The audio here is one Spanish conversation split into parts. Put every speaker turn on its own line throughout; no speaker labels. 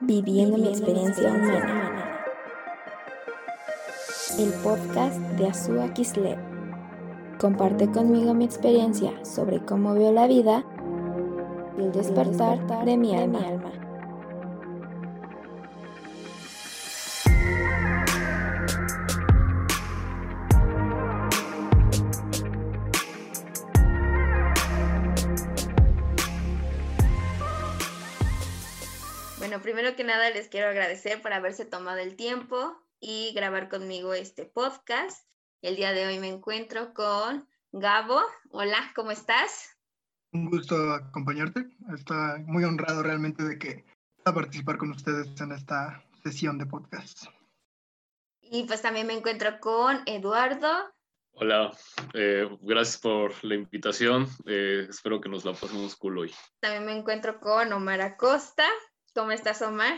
Viviendo mi experiencia humana. El podcast de Azúa Kislev. Comparte conmigo mi experiencia sobre cómo veo la vida y el despertar de mi alma.
Primero que nada les quiero agradecer por haberse tomado el tiempo y grabar conmigo este podcast. El día de hoy me encuentro con Gabo. Hola, ¿cómo estás?
Un gusto acompañarte. Está muy honrado realmente de que pueda participar con ustedes en esta sesión de podcast.
Y pues también me encuentro con Eduardo.
Hola, eh, gracias por la invitación. Eh, espero que nos la pasemos cool hoy.
También me encuentro con Omar Acosta. ¿Cómo estás, Omar?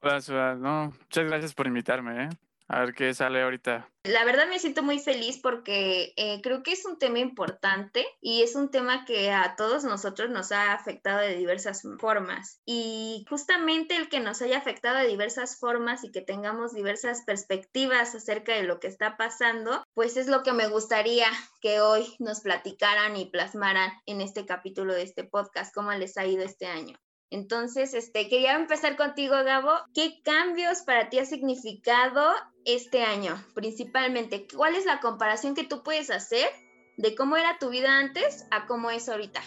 Hola, Suad. No, muchas gracias por invitarme, ¿eh? A ver qué sale ahorita.
La verdad me siento muy feliz porque eh, creo que es un tema importante y es un tema que a todos nosotros nos ha afectado de diversas formas. Y justamente el que nos haya afectado de diversas formas y que tengamos diversas perspectivas acerca de lo que está pasando, pues es lo que me gustaría que hoy nos platicaran y plasmaran en este capítulo de este podcast, cómo les ha ido este año. Entonces, este, quería empezar contigo, Gabo. ¿Qué cambios para ti ha significado este año, principalmente? ¿Cuál es la comparación que tú puedes hacer de cómo era tu vida antes a cómo es ahorita?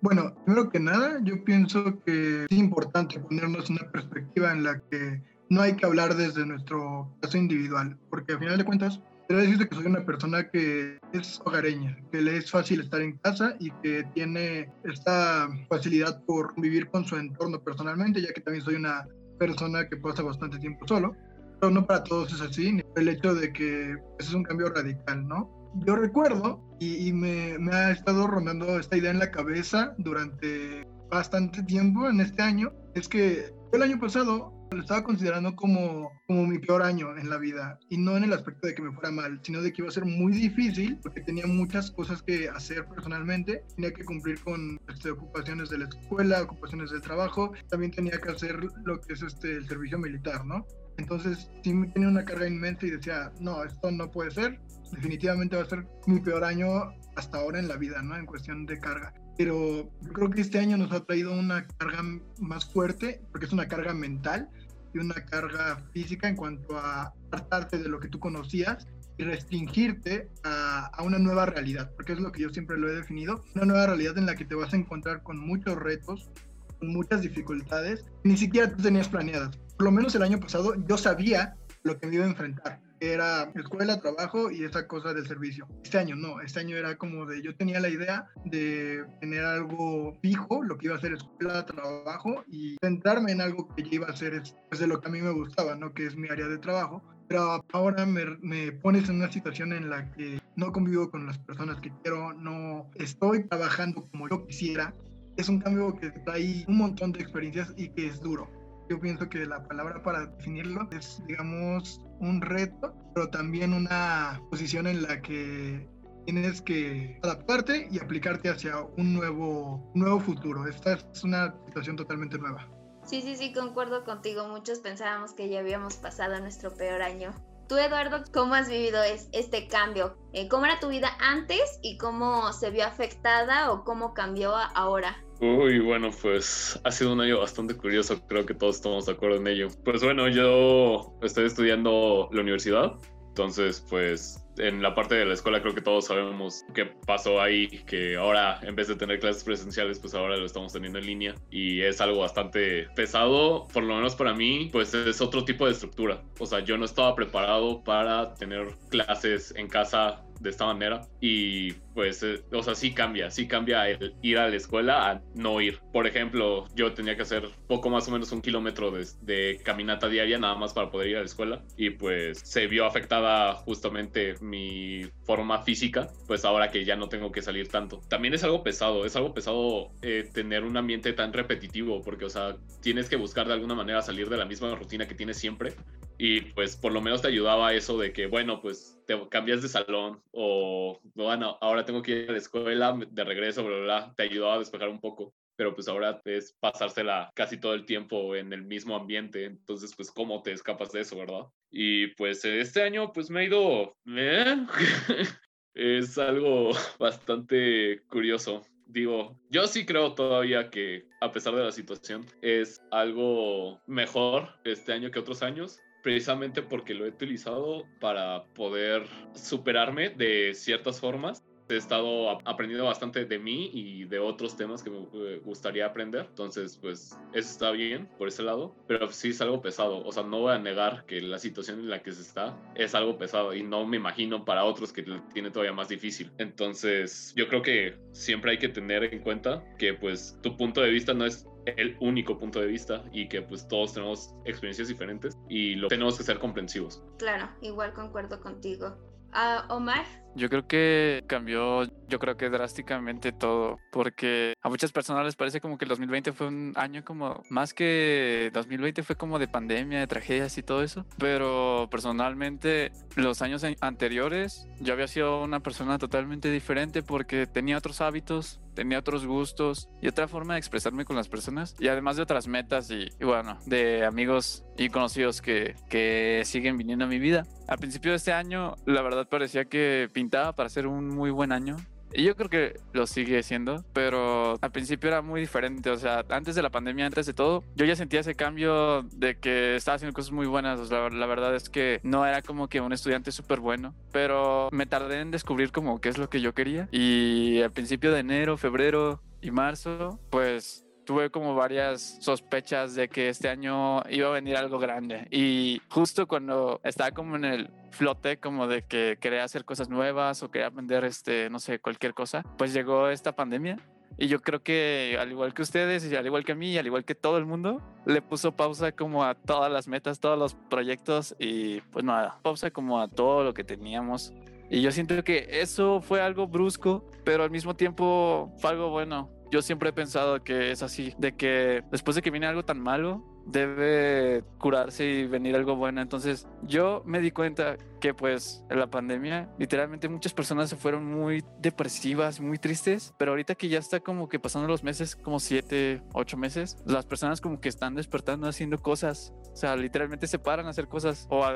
Bueno, primero que nada, yo pienso que es importante ponernos una perspectiva en la que no hay que hablar desde nuestro caso individual, porque al final de cuentas, Quiero decirte que soy una persona que es hogareña, que le es fácil estar en casa y que tiene esta facilidad por vivir con su entorno personalmente, ya que también soy una persona que pasa bastante tiempo solo. Pero no para todos es así, el hecho de que es un cambio radical, ¿no? Yo recuerdo y, me, me ha estado rondando esta idea en la cabeza durante bastante tiempo en este año, es que el año pasado lo estaba considerando como, como mi peor año en la vida. Y no en el aspecto de que me fuera mal, sino de que iba a ser muy difícil porque tenía muchas cosas que hacer personalmente, tenía que cumplir con este, ocupaciones de la escuela, ocupaciones del trabajo, también tenía que hacer lo que es este, el servicio militar, ¿no? Entonces sí tenía una carga inmensa y decía, no, esto no puede ser, definitivamente va a ser mi peor año hasta ahora en la vida, ¿no? En cuestión de carga pero yo creo que este año nos ha traído una carga más fuerte, porque es una carga mental y una carga física en cuanto a apartarte de lo que tú conocías y restringirte a, a, una nueva realidad, porque es lo que yo siempre lo he definido, una nueva realidad en la que te vas a encontrar con muchos retos, con muchas dificultades, ni siquiera tú tenías planeadas. Por lo menos el año pasado yo sabía lo que me iba a enfrentar era escuela, trabajo y esa cosa del servicio. Este año no, este año era como de, yo tenía la idea de tener algo fijo, lo que iba a ser escuela, trabajo y centrarme en algo que iba a ser pues, de lo que a mí me gustaba, ¿no? Que es mi área de trabajo. Pero ahora me, me pones en una situación en la que no convivo con las personas que quiero, no estoy trabajando como yo quisiera. Es un cambio que trae un montón de experiencias y que es duro yo pienso que la palabra para definirlo es, digamos, un reto, pero también una posición en la que tienes que adaptarte y aplicarte hacia un nuevo, nuevo futuro. Esta es una situación totalmente nueva.
Sí, sí, sí, concuerdo contigo. Muchos pensábamos que ya habíamos pasado nuestro peor año. Tú, Eduardo, ¿cómo has vivido este cambio? Eh, ¿Cómo era tu vida antes y cómo se vio afectada o cómo cambió ahora?
Uy, bueno, pues ha sido un año bastante curioso, creo que todos estamos de acuerdo en ello. Pues bueno, yo estoy estudiando la universidad, entonces pues en la parte de la escuela creo que todos sabemos qué pasó ahí, que ahora en vez de tener clases presenciales, pues ahora lo estamos teniendo en línea y es algo bastante pesado, por lo menos para mí, pues es otro tipo de estructura. O sea, yo no estaba preparado para tener clases en casa de esta manera y pues, eh, o sea, sí cambia, sí cambia el ir a la escuela a no ir. Por ejemplo, yo tenía que hacer poco más o menos un kilómetro de, de caminata diaria nada más para poder ir a la escuela y pues se vio afectada justamente mi forma física, pues ahora que ya no tengo que salir tanto. También es algo pesado, es algo pesado eh, tener un ambiente tan repetitivo porque, o sea, tienes que buscar de alguna manera salir de la misma rutina que tienes siempre y pues por lo menos te ayudaba eso de que, bueno, pues te cambias de salón o, bueno, ahora tengo que ir a la escuela de regreso, bla, bla, bla, te ayudaba a despejar un poco. pero pues ahora es pasársela casi todo el tiempo en el mismo ambiente, entonces pues cómo te escapas de eso, ¿verdad? Y pues este año pues me ha ido... ¿eh? es algo bastante curioso. Digo, yo sí creo todavía que a pesar de la situación es algo mejor este año que otros años, precisamente porque lo he utilizado para poder superarme de ciertas formas he estado aprendiendo bastante de mí y de otros temas que me eh, gustaría aprender. Entonces, pues eso está bien por ese lado, pero sí es algo pesado. O sea, no voy a negar que la situación en la que se está es algo pesado y no me imagino para otros que tiene todavía más difícil. Entonces, yo creo que siempre hay que tener en cuenta que pues tu punto de vista no es el único punto de vista y que pues todos tenemos experiencias diferentes y lo tenemos que ser comprensivos.
Claro, igual concuerdo contigo. Uh, Omar.
Yo creo que cambió, yo creo que drásticamente todo, porque a muchas personas les parece como que el 2020 fue un año como, más que 2020 fue como de pandemia, de tragedias y todo eso, pero personalmente los años anteriores yo había sido una persona totalmente diferente porque tenía otros hábitos, tenía otros gustos y otra forma de expresarme con las personas y además de otras metas y, bueno, de amigos y conocidos que, que siguen viniendo a mi vida. Al principio de este año, la verdad parecía que pintaba para ser un muy buen año. Y yo creo que lo sigue siendo, pero al principio era muy diferente. O sea, antes de la pandemia, antes de todo, yo ya sentía ese cambio de que estaba haciendo cosas muy buenas. O sea, la verdad es que no era como que un estudiante súper bueno, pero me tardé en descubrir como qué es lo que yo quería. Y al principio de enero, febrero y marzo, pues tuve como varias sospechas de que este año iba a venir algo grande. Y justo cuando estaba como en el flote, como de que quería hacer cosas nuevas o quería aprender, este, no sé, cualquier cosa, pues llegó esta pandemia. Y yo creo que al igual que ustedes y al igual que a mí y al igual que todo el mundo, le puso pausa como a todas las metas, todos los proyectos y pues nada, pausa como a todo lo que teníamos. Y yo siento que eso fue algo brusco, pero al mismo tiempo fue algo bueno yo siempre he pensado que es así, de que después de que viene algo tan malo, debe curarse y venir algo bueno. Entonces yo me di cuenta que pues en la pandemia literalmente muchas personas se fueron muy depresivas, muy tristes, pero ahorita que ya está como que pasando los meses, como siete, ocho meses, las personas como que están despertando haciendo cosas. O sea, literalmente se paran a hacer cosas o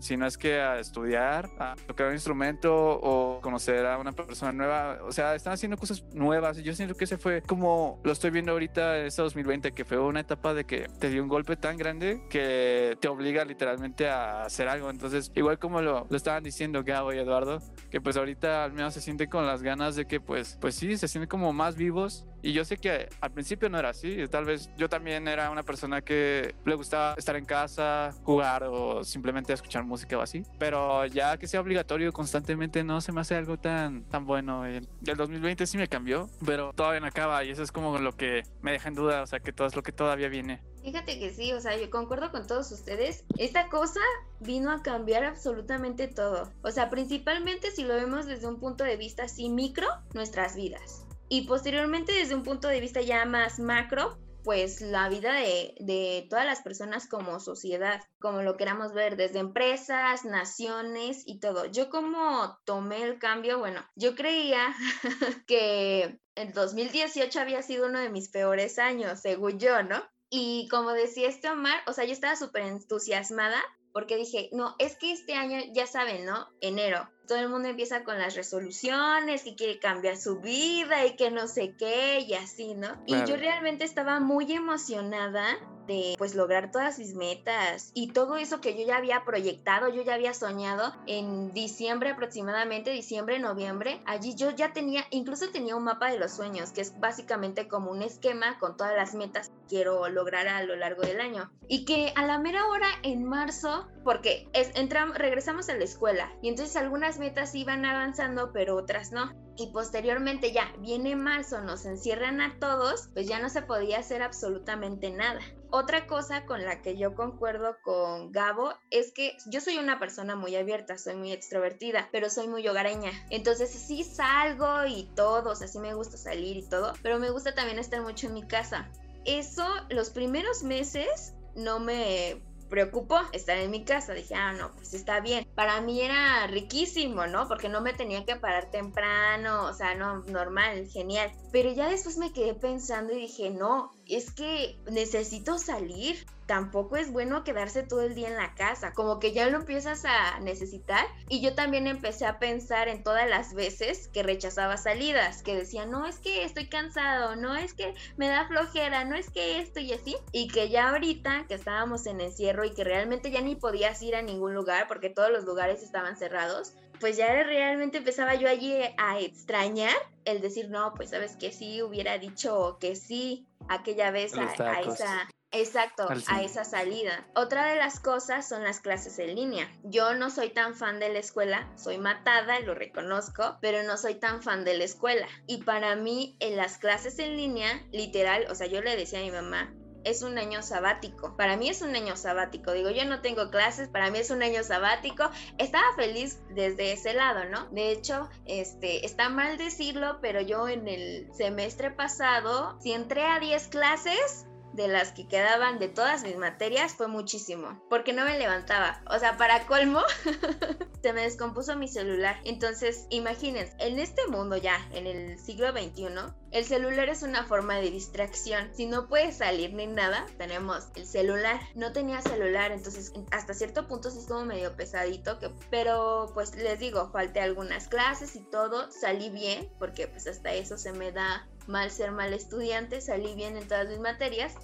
si no es que a estudiar, a tocar un instrumento o conocer a una persona nueva. O sea, están haciendo cosas nuevas y yo siento que ese fue como lo estoy viendo ahorita este 2020, que fue una etapa de que te dio un golpe tan grande que te obliga literalmente a hacer algo. Entonces, igual como lo, lo estaban diciendo Gabo y Eduardo, que pues ahorita al menos se siente con las ganas de que pues, pues sí, se sienten como más vivos. Y yo sé que al principio no era así. Tal vez yo también era una persona que le gustaba estar en casa, jugar o simplemente escuchar música o así. Pero ya que sea obligatorio constantemente no se me hace algo tan, tan bueno. El 2020 sí me cambió, pero todavía no acaba y eso es como lo que me deja en duda. O sea, que todo es lo que todavía viene.
Fíjate que sí, o sea, yo concuerdo con todos ustedes. Esta cosa vino a cambiar absolutamente todo. O sea, principalmente si lo vemos desde un punto de vista así micro, nuestras vidas. Y posteriormente desde un punto de vista ya más macro, pues la vida de, de, todas las personas como sociedad, como lo queramos ver, desde empresas, naciones y todo. Yo como tomé el cambio, bueno, yo creía que el 2018 había sido uno de mis peores años, según yo, ¿no? Y como decía este Omar, o sea, yo estaba súper entusiasmada porque dije, no, es que este año, ya saben, ¿no? Enero, todo el mundo empieza con las resoluciones y quiere cambiar su vida y que no sé qué y así, ¿no? Y yo realmente estaba muy emocionada de pues lograr todas mis metas y todo eso que yo ya había proyectado, yo ya había soñado en diciembre aproximadamente, diciembre, noviembre, allí yo ya tenía, incluso tenía un mapa de los sueños, que es básicamente como un esquema con todas las metas que quiero lograr a lo largo del año. Y que a la mera hora en marzo, porque es, entramos, regresamos a la escuela y entonces algunas metas iban avanzando, pero otras no y posteriormente ya viene marzo, nos encierran a todos, pues ya no se podía hacer absolutamente nada. Otra cosa con la que yo concuerdo con Gabo es que yo soy una persona muy abierta, soy muy extrovertida, pero soy muy hogareña. Entonces sí salgo y todo, o sea, sí me gusta salir y todo, pero me gusta también estar mucho en mi casa. Eso, los primeros meses no me preocupó estar en mi casa. Dije, ah, no, pues está bien. Para mí era riquísimo, ¿no? Porque no me tenía que parar temprano, o sea, no, normal, genial. Pero ya después me quedé pensando y dije, no, es que necesito salir. Tampoco es bueno quedarse todo el día en la casa, como que ya lo empiezas a necesitar. Y yo también empecé a pensar en todas las veces que rechazaba salidas, que decía, no es que estoy cansado, no es que me da flojera, no es que esto y así. Y que ya ahorita que estábamos en encierro y que realmente ya ni podías ir a ningún lugar porque todos los lugares estaban cerrados, pues ya realmente empezaba yo allí a extrañar el decir, no, pues sabes que sí, hubiera dicho que sí aquella vez a, esa... Exacto, a esa salida. Otra de las cosas son las clases en línea. Yo no soy tan fan de la escuela, soy matada, lo reconozco, pero no soy tan fan de la escuela. Y para mí, en las clases en línea, literal, o sea, yo le decía a mi mamá, es un año sabático. Para mí es un año sabático. Digo, yo no tengo clases, para mí es un año sabático. Estaba feliz desde ese lado, ¿no? De hecho, este, está mal decirlo, pero yo en el semestre pasado, si entré a 10 clases, de las que quedaban de todas mis materias fue muchísimo, porque no me levantaba. O sea, para colmo, se me descompuso mi celular. Entonces, imagínense, en este mundo ya, en el siglo XXI, el celular es una forma de distracción. Si no puedes salir ni nada, tenemos el celular. No tenía celular, entonces hasta cierto punto sí estuvo medio pesadito, que, pero pues les digo, falté algunas clases y todo, salí bien, porque pues hasta eso se me da mal ser mal estudiante, salí bien en todas mis materias,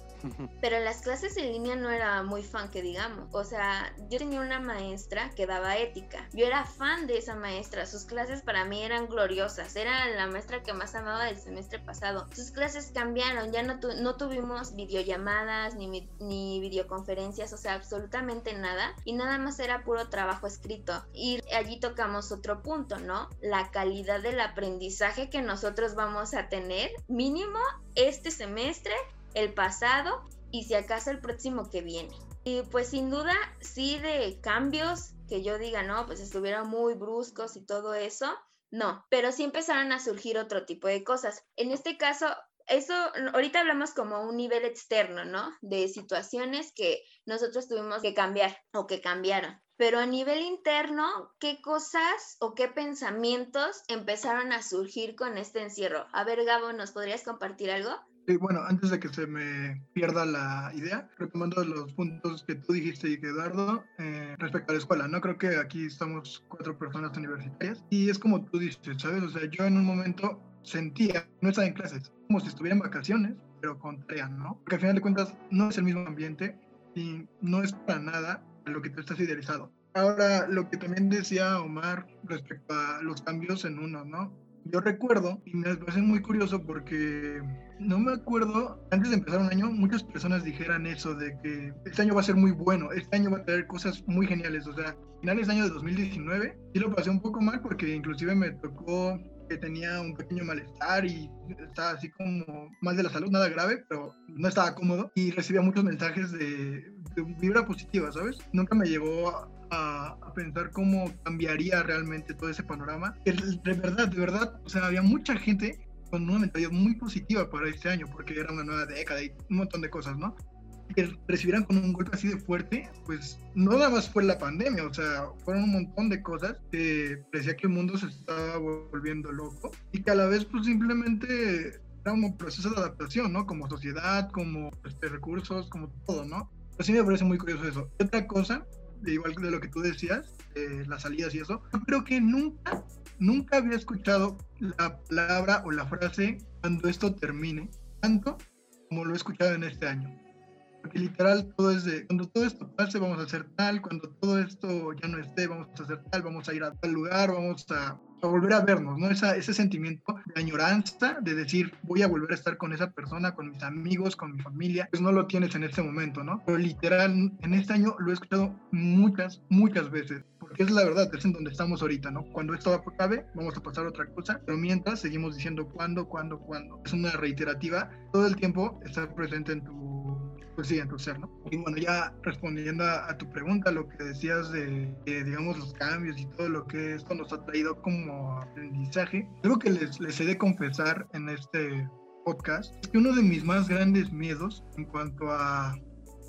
pero las clases en línea no era muy fan que digamos. O sea, yo tenía una maestra que daba ética. Yo era fan de esa maestra. Sus clases para mí eran gloriosas. Era la maestra que más amaba del semestre pasado. Sus clases cambiaron. Ya no, no tuvimos videollamadas ni, ni videoconferencias. O sea, absolutamente nada. Y nada más era puro trabajo escrito. Y allí tocamos otro punto, ¿no? La calidad del aprendizaje que nosotros vamos a tener mínimo este semestre el pasado y si acaso el próximo que viene. Y pues sin duda, sí de cambios que yo diga, no, pues estuvieron muy bruscos y todo eso, no, pero sí empezaron a surgir otro tipo de cosas. En este caso, eso, ahorita hablamos como un nivel externo, ¿no? De situaciones que nosotros tuvimos que cambiar o que cambiaron. Pero a nivel interno, ¿qué cosas o qué pensamientos empezaron a surgir con este encierro? A ver, Gabo, ¿nos podrías compartir algo?
Sí, bueno, antes de que se me pierda la idea, retomando los puntos que tú dijiste y que Eduardo, eh, respecto a la escuela, ¿no? Creo que aquí estamos cuatro personas universitarias y es como tú dices, ¿sabes? O sea, yo en un momento sentía, no estaba en clases, como si estuviera en vacaciones, pero con tarea, ¿no? Porque al final de cuentas no es el mismo ambiente y no es para nada lo que tú estás idealizado. Ahora, lo que también decía Omar respecto a los cambios en uno, ¿no? Yo recuerdo, y me parece muy curioso porque no me acuerdo, antes de empezar un año, muchas personas dijeran eso de que este año va a ser muy bueno, este año va a traer cosas muy geniales. O sea, finales de año de 2019, sí lo pasé un poco mal porque inclusive me tocó que tenía un pequeño malestar y estaba así como mal de la salud, nada grave, pero no estaba cómodo y recibía muchos mensajes de, de vibra positiva, ¿sabes? Nunca me llevó a, pensar cómo cambiaría realmente todo ese panorama. De verdad, de verdad, o sea, había mucha gente con una mentalidad muy positiva para este año, porque era una nueva década y un montón de cosas, ¿no? que recibieran con un golpe así de fuerte, pues no nada más fue la pandemia, o sea, fueron un montón de cosas que parecía que el mundo se estaba volviendo loco y que a la vez pues simplemente era un proceso de adaptación, ¿no? Como sociedad, como este, recursos, como todo, ¿no? Pero sí me parece muy curioso eso. Otra cosa igual de lo que tú decías, las salidas y eso, yo creo que nunca, nunca había escuchado la palabra o la frase cuando esto termine, tanto como lo he escuchado en este año. Porque literal todo es de, cuando todo esto pase vamos a hacer tal, cuando todo esto ya no esté vamos a hacer tal, vamos a ir a tal lugar, vamos a a volver a vernos, ¿no? Esa, ese sentimiento de añoranza, de decir, voy a volver a estar con esa persona, con mis amigos, con mi familia, pues no lo tienes en este momento, ¿no? Pero literal, en este año lo he escuchado muchas, muchas veces, porque es la verdad, es en donde estamos ahorita, ¿no? Cuando esto acabe, vamos a pasar otra cosa, pero mientras seguimos diciendo cuándo, cuándo, cuándo. Es una reiterativa, todo el tiempo estar presente en tu pues sí, en tu ser, ¿no? Y bueno, ya respondiendo a, tu pregunta, lo que decías de, digamos, los cambios y todo lo que esto nos ha traído como aprendizaje, algo que les, les he de confesar en este podcast que uno de mis más grandes miedos en cuanto a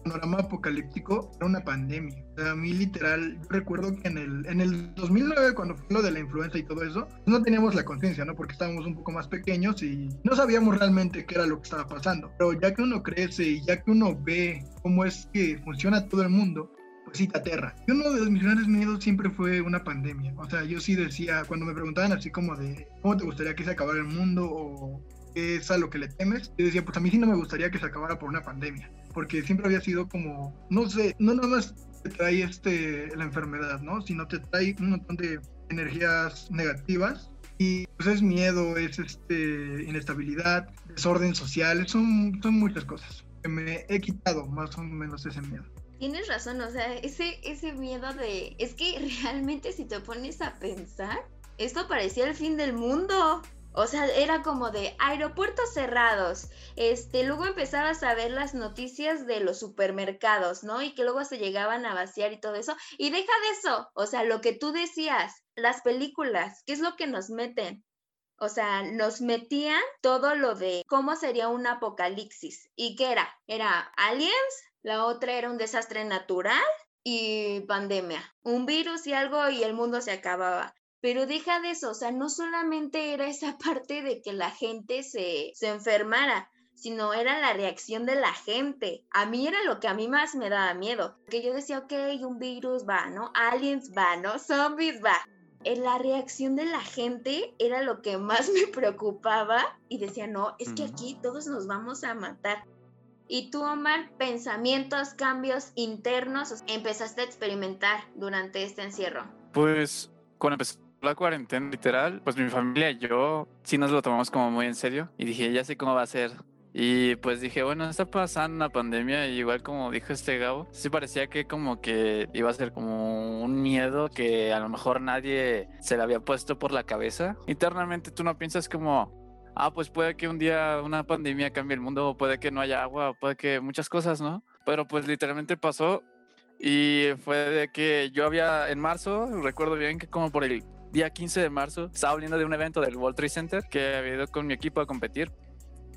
panorama apocalíptico era una pandemia. O sea, a mí literal, yo recuerdo que en el, en el 2009, cuando fue lo de la influenza y todo eso, no teníamos la conciencia, ¿no? Porque estábamos un poco más pequeños y no sabíamos realmente qué era lo que estaba pasando. Pero ya que uno crece y ya que uno ve cómo es que funciona todo el mundo, pues sí te aterra. Y uno de mis grandes miedos siempre fue una pandemia. O sea, yo sí decía, cuando me preguntaban así como de, ¿cómo te gustaría que se acabara el mundo? O qué es a lo que le temes, yo decía, pues a mí sí no me gustaría que se acabara por una pandemia, porque siempre había sido como, no sé, no nada más te trae este, la enfermedad, ¿no? Sino te trae un montón de energías negativas y pues es miedo, es este, inestabilidad, desorden social, son, son muchas cosas me he quitado más o menos ese miedo.
Tienes razón, o sea, ese, ese miedo de... Es que realmente si te pones a pensar, esto parecía el fin del mundo. O sea, era como de aeropuertos cerrados. Este, luego empezabas a ver las noticias de los supermercados, ¿no? Y que luego se llegaban a vaciar y todo eso. Y deja de eso. O sea, lo que tú decías, las películas, ¿qué es lo que nos meten? O sea, nos metían todo lo de cómo sería un apocalipsis. ¿Y qué era? Era aliens, la otra era un desastre natural y pandemia. Un virus y algo y el mundo se acababa. Pero deja de eso, o sea, no solamente era esa parte de que la gente se, se enfermara, sino era la reacción de la gente. A mí era lo que a mí más me daba miedo, que yo decía, ok, un virus va, ¿no? Aliens va, ¿no? Zombies va. Eh, la reacción de la gente era lo que más me preocupaba y decía, no, es que aquí todos nos vamos a matar. Y tú, Omar, pensamientos, cambios internos, empezaste a experimentar durante este encierro.
Pues cuando empezó la cuarentena literal, pues mi familia y yo sí nos lo tomamos como muy en serio y dije, ya sé cómo va a ser. Y pues dije, bueno, está pasando una pandemia y igual como dijo este Gabo, sí parecía que como que iba a ser como un miedo que a lo mejor nadie se le había puesto por la cabeza. Internamente tú no piensas como, ah, pues puede que un día una pandemia cambie el mundo, o puede que no haya agua, o puede que muchas cosas, ¿no? Pero pues literalmente pasó y fue de que yo había en marzo, recuerdo bien que como por el día 15 de marzo, estaba volviendo de un evento del World Trade Center que había ido con mi equipo a competir.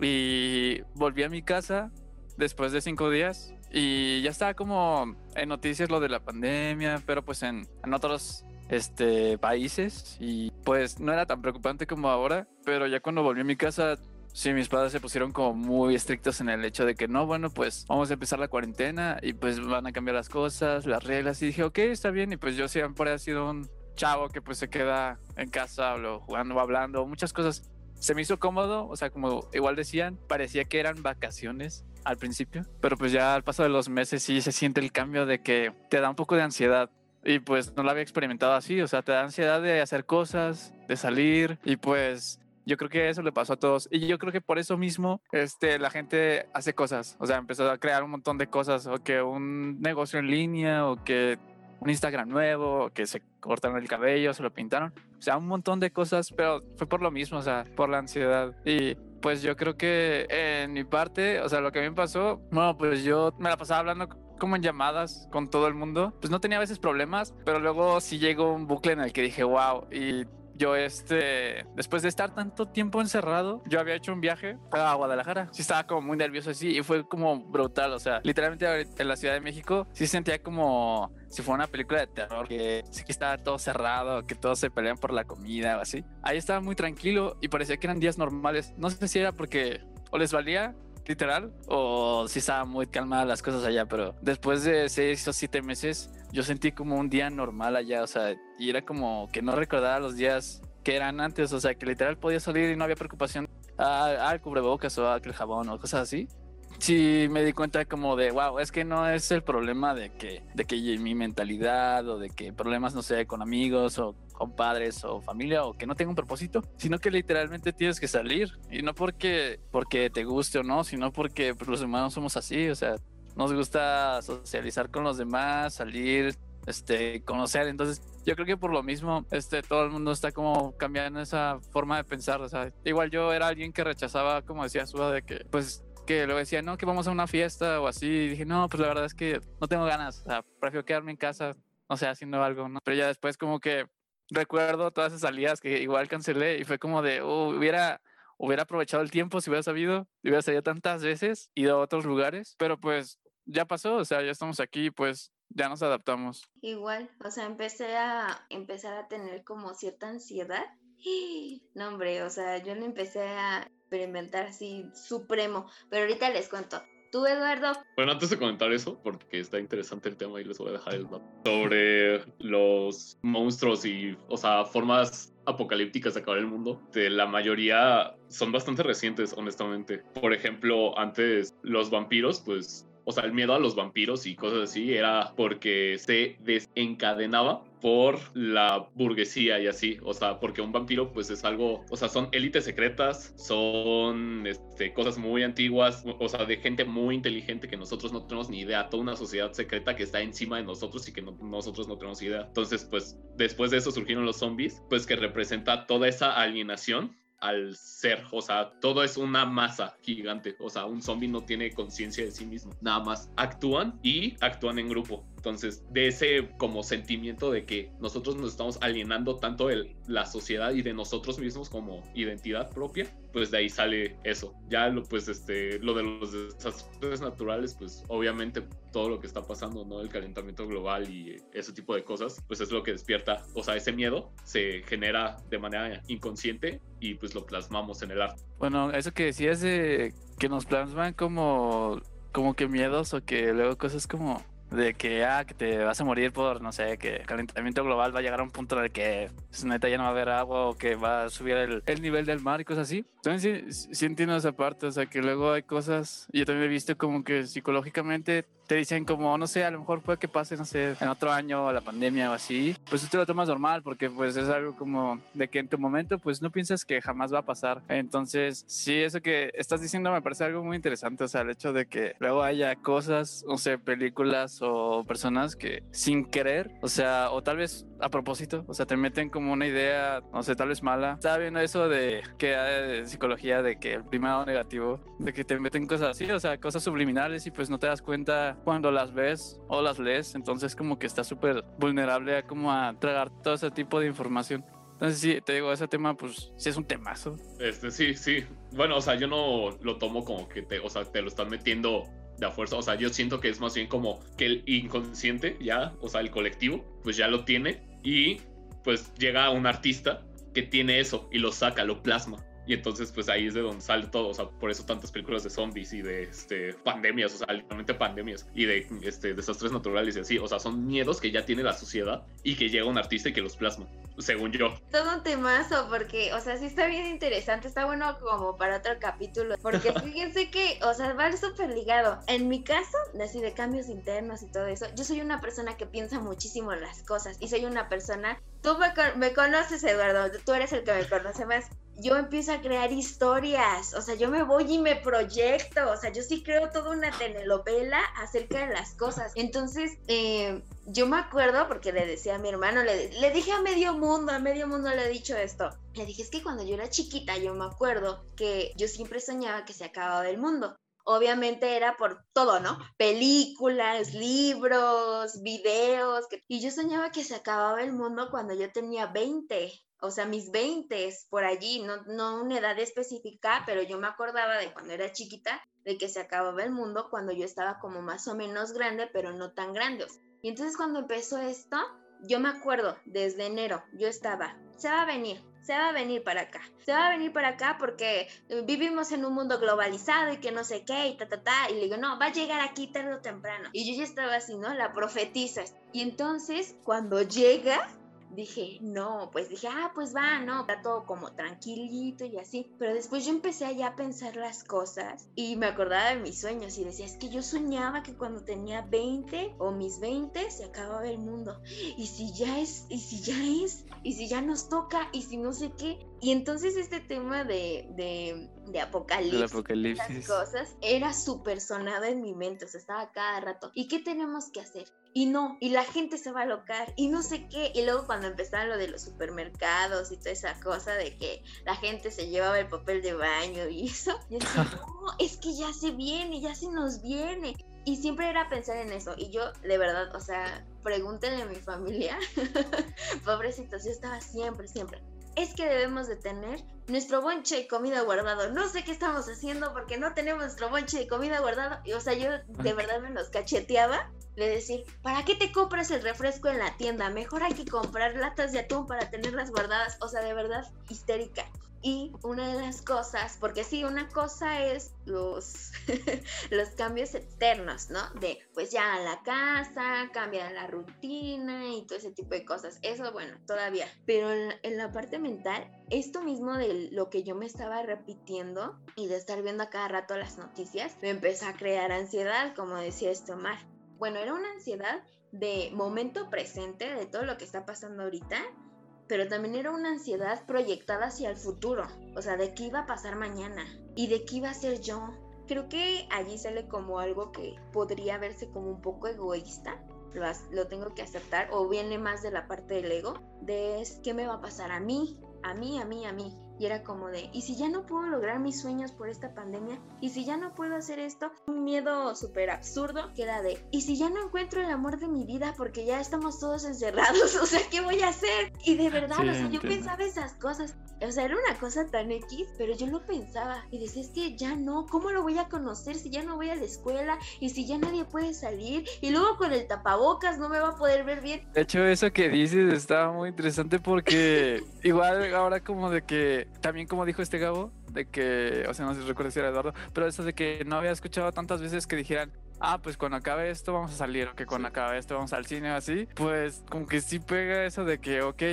Y volví a mi casa después de cinco días y ya estaba como en noticias lo de la pandemia, pero pues en, en otros este, países y pues no era tan preocupante como ahora, pero ya cuando volví a mi casa Sí, mis padres se pusieron como muy estrictos en el hecho de que no, bueno, pues vamos a empezar la cuarentena y pues van a cambiar las cosas, las reglas. Y dije, ok, está bien. Y pues yo siempre he sido un chavo que pues se queda en casa o jugando o hablando, muchas cosas. Se me hizo cómodo, o sea, como igual decían, parecía que eran vacaciones al principio, pero pues ya al paso de los meses sí se siente el cambio de que te da un poco de ansiedad. Y pues no lo había experimentado así, o sea, te da ansiedad de hacer cosas, de salir y pues yo creo que eso le pasó a todos. Y yo creo que por eso mismo este, la gente hace cosas. O sea, empezó a crear un montón de cosas. O que un negocio en línea, o que un Instagram nuevo, que se cortaron el cabello, se lo pintaron. O sea, un montón de cosas, pero fue por lo mismo, o sea, por la ansiedad. Y pues yo creo que en mi parte, o sea, lo que a mí me pasó, bueno, pues yo me la pasaba hablando como en llamadas con todo el mundo. Pues no tenía a veces problemas, pero luego sí llegó un bucle en el que dije, wow, y yo este, después de estar tanto tiempo encerrado, yo había hecho un viaje a Guadalajara. Sí estaba como muy nervioso así y fue como brutal, o sea, literalmente en la Ciudad de México sí sentía como si fuera una película de terror, que sí que estaba todo cerrado, que todos se pelean por la comida o así. Ahí estaba muy tranquilo y parecía que eran días normales. No sé si era porque o les valía literal o si estaban muy calmadas las cosas allá, pero después de seis o siete meses yo sentí como un día normal allá, o sea, y era como que no recordaba los días que eran antes, o sea, que literal podía salir y no había preocupación al cubrebocas o al jabón o cosas así. Sí, me di cuenta como de, wow, es que no es el problema de que, de que mi mentalidad o de que problemas, no sé, con amigos o con padres o familia o que no tenga un propósito, sino que literalmente tienes que salir y no porque, porque te guste o no, sino porque pues, los humanos somos así, o sea, nos gusta socializar con los demás, salir, este, conocer. Entonces, yo creo que por lo mismo, este, todo el mundo está como cambiando esa forma de pensar. O sea, igual yo era alguien que rechazaba, como decía Suba, de que, pues, que lo decía, no, que vamos a una fiesta o así. Y dije, no, pues la verdad es que no tengo ganas. O sea, prefiero quedarme en casa, no sé, haciendo algo, ¿no? Pero ya después, como que recuerdo todas esas salidas que igual cancelé y fue como de, oh, hubiera hubiera aprovechado el tiempo si hubiera sabido, hubiera salido tantas veces, ido a otros lugares, pero pues ya pasó, o sea, ya estamos aquí, pues ya nos adaptamos.
Igual, o sea, empecé a empezar a tener como cierta ansiedad. No, hombre, o sea, yo lo empecé a experimentar así supremo, pero ahorita les cuento. ¿Tú, Eduardo?
Bueno, antes de comentar eso, porque está interesante el tema y les voy a dejar el dato sobre los monstruos y, o sea, formas apocalípticas de acabar el mundo. De la mayoría son bastante recientes, honestamente. Por ejemplo, antes los vampiros, pues o sea, el miedo a los vampiros y cosas así era porque se desencadenaba por la burguesía y así, o sea, porque un vampiro pues es algo, o sea, son élites secretas, son este, cosas muy antiguas, o sea, de gente muy inteligente que nosotros no tenemos ni idea, toda una sociedad secreta que está encima de nosotros y que nosotros no tenemos idea. Entonces, pues después de eso surgieron los zombies, pues que representa toda esa alienación al ser, o sea, todo es una masa gigante, o sea, un zombie no tiene conciencia de sí mismo, nada más actúan y actúan en grupo. Entonces, de ese como sentimiento de que nosotros nos estamos alienando tanto de la sociedad y de nosotros mismos como identidad propia, pues de ahí sale eso. Ya lo, pues, este, lo de los desastres naturales, pues obviamente todo lo que está pasando, ¿no? El calentamiento global y ese tipo de cosas, pues es lo que despierta, o sea, ese miedo se genera de manera inconsciente y pues lo plasmamos en el arte.
Bueno, eso que decías de que nos plasman como, como que miedos o que luego cosas como de que, ah, que te vas a morir por, no sé, que el calentamiento global va a llegar a un punto en el que pues, neta ya no va a haber agua o que va a subir el, el nivel del mar y cosas así. Entonces sí, sí, entiendo esa parte, o sea, que luego hay cosas, yo también he visto como que psicológicamente te dicen como, no sé, a lo mejor puede que pase, no sé, en otro año la pandemia o así, pues tú te lo tomas normal porque pues es algo como de que en tu momento pues no piensas que jamás va a pasar. Entonces, sí, eso que estás diciendo me parece algo muy interesante, o sea, el hecho de que luego haya cosas, o sea, películas o personas que sin querer, o sea, o tal vez a propósito, o sea, te meten como una idea, no sé, tal vez mala. Estaba viendo eso de que hay de psicología, de que el primado negativo, de que te meten cosas así, o sea, cosas subliminales y pues no te das cuenta cuando las ves o las lees, entonces como que estás súper vulnerable a como a tragar todo ese tipo de información. Entonces sí, te digo, ese tema pues sí es un temazo.
Este, sí, sí. Bueno, o sea, yo no lo tomo como que te, o sea, te lo están metiendo de a fuerza. O sea, yo siento que es más bien como que el inconsciente ya, o sea, el colectivo, pues ya lo tiene y pues llega un artista que tiene eso y lo saca, lo plasma. Y entonces, pues ahí es de donde sale todo. O sea, por eso tantas películas de zombies y de este, pandemias, o sea, literalmente pandemias y de este, desastres naturales y así. O sea, son miedos que ya tiene la sociedad y que llega un artista y que los plasma, según yo.
Todo un temazo, porque, o sea, sí está bien interesante. Está bueno como para otro capítulo. Porque fíjense que, o sea, va súper ligado. En mi caso, así de cambios internos y todo eso, yo soy una persona que piensa muchísimo en las cosas y soy una persona. Tú me, me conoces, Eduardo. Tú eres el que me conoce más yo empiezo a crear historias, o sea, yo me voy y me proyecto, o sea, yo sí creo toda una telenovela acerca de las cosas. Entonces, eh, yo me acuerdo, porque le decía a mi hermano, le, dije a medio mundo, a medio mundo le he dicho esto. Le dije, es que cuando yo era chiquita, yo me acuerdo que yo siempre soñaba que se acababa el mundo obviamente era por todo, ¿no? Películas, libros, videos. Y yo soñaba que se acababa el mundo cuando yo tenía 20 o sea, mis 20 por allí, no, no una edad específica, pero yo me acordaba de cuando era chiquita, de que se acababa el mundo cuando yo estaba como más o menos grande, pero no tan grande. Y entonces cuando empezó esto, yo me acuerdo, desde enero, yo estaba, se va a venir, se va a venir para acá, se va a venir para acá porque vivimos en un mundo globalizado y que no sé qué y ta, ta, ta. Y le digo, no, va a llegar aquí tarde o temprano. Y yo ya estaba así, ¿no? La profetiza. Y entonces, cuando llega, dije, no, pues dije, ah, pues va, no, está todo como tranquilito y así. Pero después yo empecé allá a pensar las cosas y me acordaba de mis sueños y decía, es que yo soñaba que cuando tenía 20 o mis 20 se acababa el mundo. Y si ya es, y si ya es, y si ya nos toca, y si no sé qué. Y entonces este tema de, de, de apocalipsis,
apocalipsis.
cosas, era súper sonado en mi mente, o sea, estaba cada rato. ¿Y qué tenemos que hacer? y no, y la gente se va a alocar y no sé qué. Y luego cuando empezaron lo de los supermercados y toda esa cosa de que la gente se llevaba el papel de baño y eso, yo decía, no, es que ya se viene, ya se nos viene. Y siempre era pensar en eso. Y yo, de verdad, o sea, pregúntenle a mi familia, pobrecitos, yo estaba siempre, siempre es que debemos de tener nuestro bonche de comida guardado. No sé qué estamos haciendo porque no tenemos nuestro bonche de comida guardado. Y, o sea, yo de verdad me los cacheteaba de decir, ¿para qué te compras el refresco en la tienda? Mejor hay que comprar latas de atún para tenerlas guardadas. O sea, de verdad, histérica. Y una de las cosas, porque sí, una cosa es los, los cambios externos, ¿no? De pues ya la casa, cambia la rutina y todo ese tipo de cosas. Eso, bueno, todavía. Pero en, la parte mental, esto mismo de lo que yo me estaba repitiendo y de estar viendo a cada rato las noticias, me empezó a crear ansiedad, como decía esto Omar. Bueno, era una ansiedad de momento presente, de todo lo que está pasando ahorita, pero también era una ansiedad proyectada hacia el futuro, o sea, de qué iba a pasar mañana y de qué iba a ser yo. Creo que allí sale como algo que podría verse como un poco egoísta, lo, lo tengo que aceptar, o viene más de la parte del ego, de qué me va a pasar a mí, a mí, a mí, a mí. Y era como de, ¿y si ya no puedo lograr mis sueños por esta pandemia? ¿Y si ya no puedo hacer esto? Un miedo súper absurdo que era de, ¿y si ya no encuentro el amor de mi vida porque ya estamos todos encerrados? O sea, ¿qué voy a hacer? Y de verdad, o sea, yo pensaba esas cosas. O sea, era una cosa tan X, pero yo lo pensaba y decía, es que ya no, ¿cómo lo voy a conocer si ya no voy a la escuela y si ya nadie puede salir? Y luego con el tapabocas no me va a poder ver bien.
De hecho, eso que dices estaba muy interesante porque igual ahora como de que, también como dijo este Gabo, de que, o sea, no sé si recuerdo si era Eduardo, pero eso de que no había escuchado tantas veces que dijeran, ah, pues cuando acabe esto vamos a salir, o que cuando acabe esto vamos al cine o así, pues como que sí pega eso de que, ok,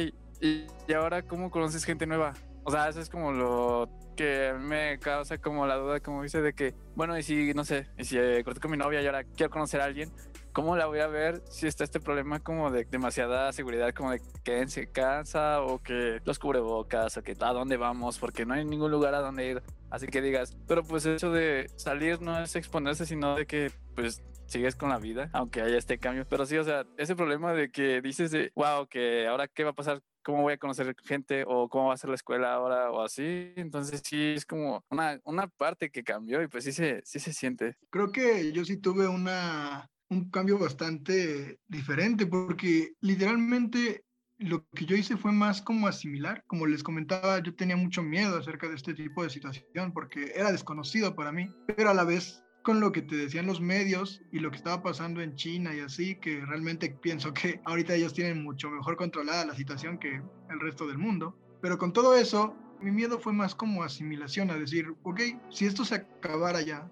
y, ahora cómo conoces gente nueva. O sea, eso es como lo que me causa como la duda, como dice, de que, bueno, y si, no sé, y si eh, corté con mi novia y ahora quiero conocer a alguien, ¿cómo la voy a ver si está este problema como de demasiada seguridad, como de que en casa o que los cubrebocas o que a dónde vamos, porque no hay ningún lugar a donde ir? Así que digas, pero pues eso de salir no es exponerse, sino de que pues sigues con la vida, aunque haya este cambio. Pero sí, o sea, ese problema de que dices de, wow, que ahora qué va a pasar cómo voy a conocer gente o cómo va a ser la escuela ahora o así. Entonces sí es como una, una parte que cambió y pues sí se, sí se siente.
Creo que yo sí tuve una, un cambio bastante diferente porque literalmente lo que yo hice fue más como asimilar. Como les comentaba, yo tenía mucho miedo acerca de este tipo de situación porque era desconocido para mí, pero a la vez con lo que te decían los medios y lo que estaba pasando en China y así, que realmente pienso que ahorita ellos tienen mucho mejor controlada la situación que el resto del mundo. Pero con todo eso, mi miedo fue más como asimilación, a decir, ok, si esto se acabara ya,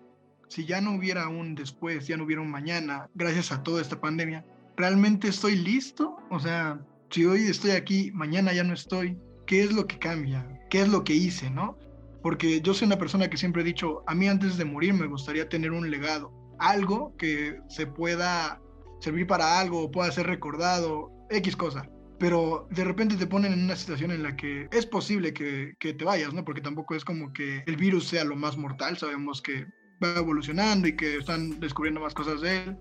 si ya no hubiera un después, ya no hubiera un mañana, gracias a toda esta pandemia, ¿realmente estoy listo? O sea, si hoy estoy aquí, mañana ya no estoy, ¿qué es lo que cambia? ¿Qué es lo que hice, no? porque yo soy una persona que siempre he dicho, a mí antes de morir me gustaría tener un legado, algo que se pueda servir para algo o pueda ser recordado, X cosa. Pero de repente te ponen en una situación en la que es posible que, que te vayas, ¿no? Porque tampoco es como que el virus sea lo más mortal, sabemos que va evolucionando y que están descubriendo más cosas de él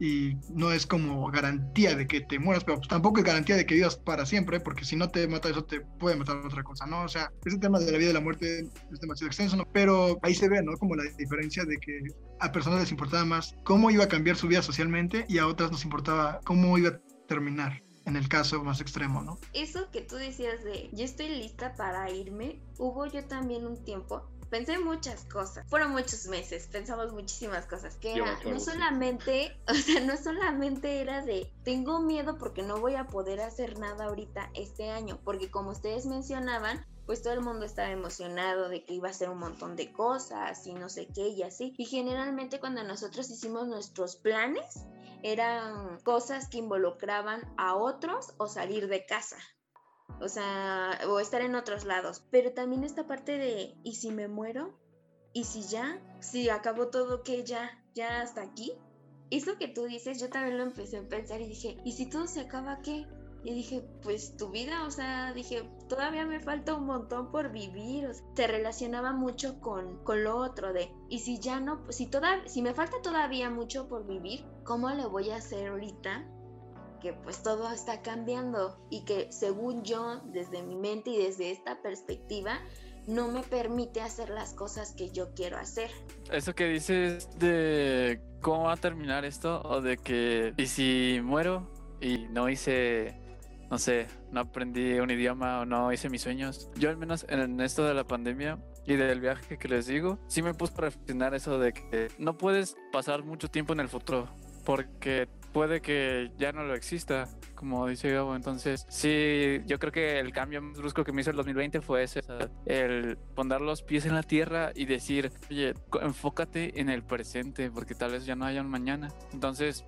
y no es como garantía de que te mueras, pero pues tampoco es garantía de que vivas para siempre, porque si no te mata eso te puede matar otra cosa, ¿no? O sea, ese tema de la vida y la muerte es demasiado extenso, ¿no? Pero ahí se ve, ¿no? Como la diferencia de que a personas les importaba más cómo iba a cambiar su vida socialmente y a otras nos importaba cómo iba a terminar en el caso más extremo, ¿no?
Eso que tú decías de yo estoy lista para irme, hubo yo también un tiempo pensé muchas cosas. Fueron muchos meses, pensamos muchísimas cosas. Que era, no solamente, o sea, no solamente era de, tengo miedo porque no voy a poder hacer nada ahorita este año, porque como ustedes mencionaban, pues todo el mundo estaba emocionado de que iba a ser un montón de cosas y no sé qué y así. Y generalmente cuando nosotros hicimos nuestros planes, eran cosas que involucraban a otros o salir de casa o sea, o estar en otros lados. Pero también esta parte de, ¿y si me muero? ¿Y si ya? Si acabó todo, que ya? ¿Ya hasta aquí? Eso que tú dices, yo también lo empecé a pensar y dije, ¿y si todo se acaba, qué? Y dije, pues tu vida, o sea, dije, todavía me falta un montón por vivir. O sea, te relacionaba mucho con, con lo otro de, y si ya no, si, toda, si me falta todavía mucho por vivir, ¿cómo lo voy a hacer ahorita que pues todo está cambiando y que según yo, desde mi mente y desde esta perspectiva, no me permite hacer las cosas que yo quiero hacer.
Eso que dices de cómo va a terminar esto o de que y si muero y no hice no sé, no aprendí un idioma o no hice mis sueños. Yo al menos en esto de la pandemia y del viaje que les digo, sí me puse a reflexionar eso de que no puedes pasar mucho tiempo en el futuro porque puede que ya no lo exista, como dice Gabo. Entonces, sí, yo creo que el cambio más brusco que me hizo el 2020 fue ese, el poner los pies en la tierra y decir, oye, enfócate en el presente, porque tal vez ya no haya un mañana. Entonces,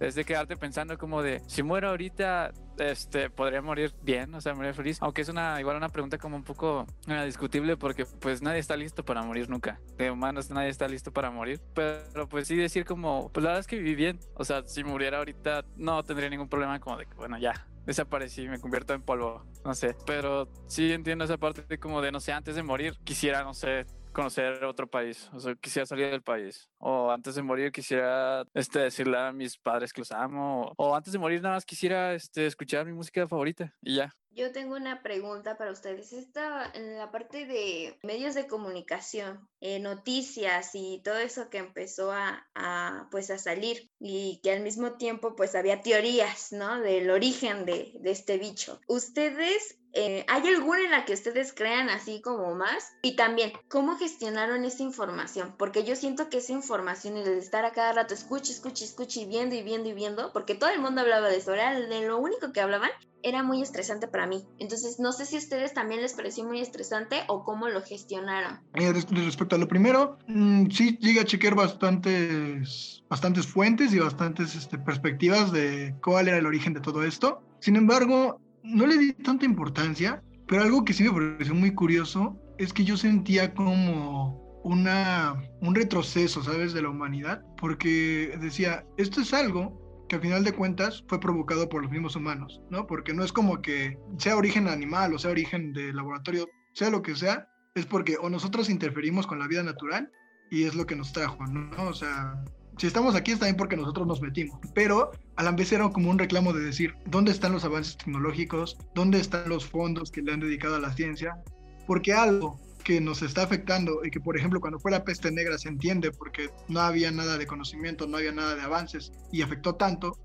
es de quedarte pensando como de, si muero ahorita, este, podría morir bien, o sea, morir feliz. Aunque es una, igual una pregunta como un poco uh, discutible porque pues nadie está listo para morir nunca. De humanos nadie está listo para morir. Pero pues sí decir como, pues la verdad es que viví bien. O sea, si muriera ahorita no tendría ningún problema como de bueno, ya, desaparecí, me convierto en polvo, no sé. Pero sí entiendo esa parte de como de, no sé, antes de morir quisiera, no sé, conocer otro país, o sea, quisiera salir del país. O antes de morir quisiera este, decirle a mis padres que los amo. O, antes de morir nada más quisiera este, escuchar mi música favorita y ya.
Yo tengo una pregunta para ustedes. Esta en la parte de medios de comunicación, eh, noticias y todo eso que empezó a, a, pues a salir y que al mismo tiempo pues había teorías, ¿no? Del origen de, de este bicho. ¿Ustedes eh, ¿Hay alguna en la que ustedes crean así como más? Y también, ¿cómo gestionaron esa información? Porque yo siento que esa información de estar a cada rato escuche, escuche, escuche y viendo y viendo y viendo, porque todo el mundo hablaba de eso, era de lo único que hablaban, era muy estresante para mí. Entonces, no sé si a ustedes también les pareció muy estresante o cómo lo gestionaron.
Respecto a lo primero, mmm, sí llega a chequear bastantes, bastantes fuentes y bastantes este, perspectivas de cuál era el origen de todo esto. Sin embargo, no le di tanta importancia, pero algo que sí me pareció muy curioso es que yo sentía como una, un retroceso, ¿sabes?, de la humanidad, porque decía, esto es algo que al final de cuentas fue provocado por los mismos humanos, ¿no? Porque no es como que sea origen animal o sea origen de laboratorio, sea lo que sea, es porque o nosotros interferimos con la vida natural y es lo que nos trajo, ¿no? O sea, si estamos aquí está bien porque nosotros nos metimos, pero a la vez era como un reclamo de decir, ¿dónde están los avances tecnológicos? ¿Dónde están los fondos que le han dedicado a la ciencia? Porque algo que nos está afectando y que, por ejemplo, cuando fue la peste negra se entiende porque no había nada de conocimiento, no había nada de avances y afectó tanto,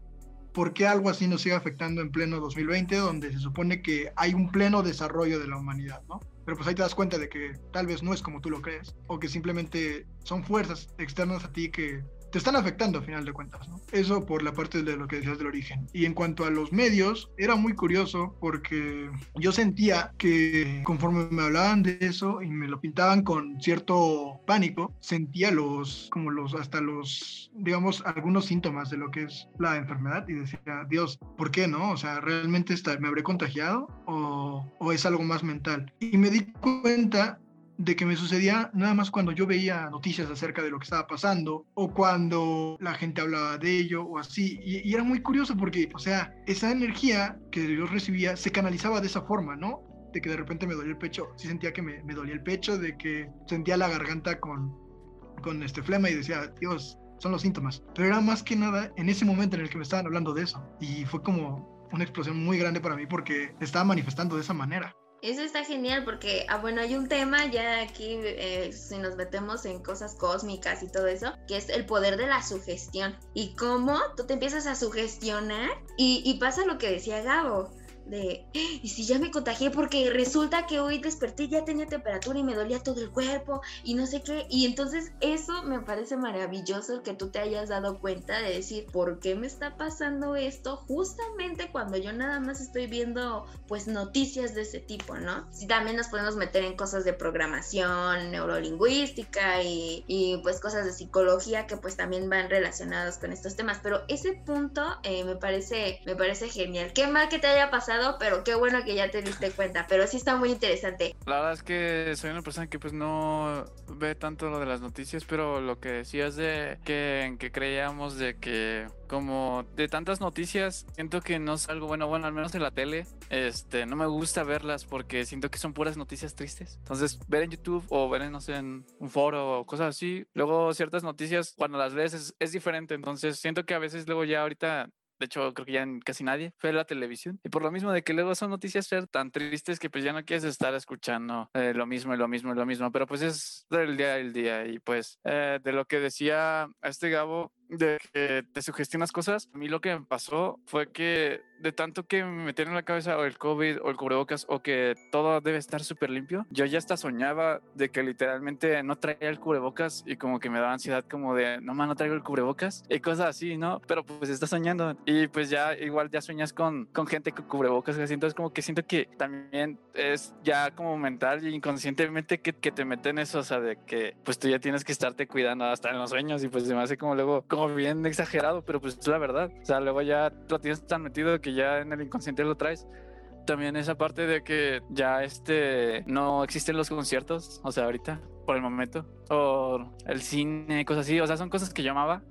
¿por qué algo así nos sigue afectando en pleno 2020 donde se supone que hay un pleno desarrollo de la humanidad, ¿no? Pero pues ahí te das cuenta de que tal vez no es como tú lo crees o que simplemente son fuerzas externas a ti que te están afectando a final de cuentas. ¿no? Eso por la parte de lo que decías del origen. Y en cuanto a los medios, era muy curioso porque yo sentía que conforme me hablaban de eso y me lo pintaban con cierto pánico, sentía los, como los, hasta los, digamos, algunos síntomas de lo que es la enfermedad y decía, Dios, ¿por qué no? O sea, ¿realmente está, me habré contagiado o, o es algo más mental? Y me di cuenta de que me sucedía nada más cuando yo veía noticias acerca de lo que estaba pasando o cuando la gente hablaba de ello o así. Y, era muy curioso porque, o sea, esa energía que yo recibía se canalizaba de esa forma, ¿no? De que de repente me dolía el pecho, sí sentía que me, me dolía el pecho, de que sentía la garganta con, con este flema y decía, Dios, son los síntomas. Pero era más que nada en ese momento en el que me estaban hablando de eso. Y fue como una explosión muy grande para mí porque estaba manifestando de esa manera.
Eso está genial porque, ah, bueno, hay un tema ya aquí, eh, si nos metemos en cosas cósmicas y todo eso, que es el poder de la sugestión y cómo tú te empiezas a sugestionar y, y pasa lo que decía Gabo de, y si ya me contagié porque resulta que hoy desperté, ya tenía temperatura y me dolía todo el cuerpo y no sé qué. Y entonces eso me parece maravilloso que tú te hayas dado cuenta de decir, ¿por qué me está pasando esto? Justamente cuando yo nada más estoy viendo pues noticias de ese tipo, ¿no? Si también nos podemos meter en cosas de programación, neurolingüística y, y pues cosas de psicología que pues también van relacionados con estos temas. Pero ese punto eh, me parece, me parece genial. Qué mal que te haya pasado pero qué bueno que ya te diste cuenta. Pero sí está muy interesante.
La verdad es que soy una persona que pues no ve tanto lo de las noticias, pero lo que decías de que en que creíamos de que como de tantas noticias, siento que no es algo bueno, bueno, al menos en la tele, este, no me gusta verlas porque siento que son puras noticias tristes. Entonces, ver en YouTube o ver, no sé, en un foro o cosas así, luego ciertas noticias, cuando las ves es, es diferente. Entonces, siento que a veces luego ya ahorita de hecho creo que ya casi nadie, fue la televisión. Y por lo mismo de que luego son noticias tan tristes que pues ya no quieres estar escuchando eh, lo mismo y lo mismo y lo mismo, pero pues es del día al día y pues eh, de lo que decía este Gabo, de que te sugestionas cosas. A mí lo que me pasó fue que de tanto que me metieron en la cabeza o el COVID o el cubrebocas o que todo debe estar súper limpio, yo ya hasta soñaba de que literalmente no traía el cubrebocas y como que me daba ansiedad como de, no más no traigo el cubrebocas y cosas así, ¿no? Pero pues estás soñando y pues ya igual ya sueñas con, con gente con cubrebocas, así, entonces como que siento que también es ya como mental y inconscientemente que, que te meten eso, o sea, de que pues tú ya tienes que estarte cuidando hasta en los sueños y pues se me hace como luego como bien exagerado, pero pues es la verdad, o sea, luego ya lo tienes tan metido que ya en el inconsciente lo traes también esa parte de que ya este no existen los conciertos, o sea, ahorita, por el momento, o el cine, cosas así, o sea, son cosas que yo amaba,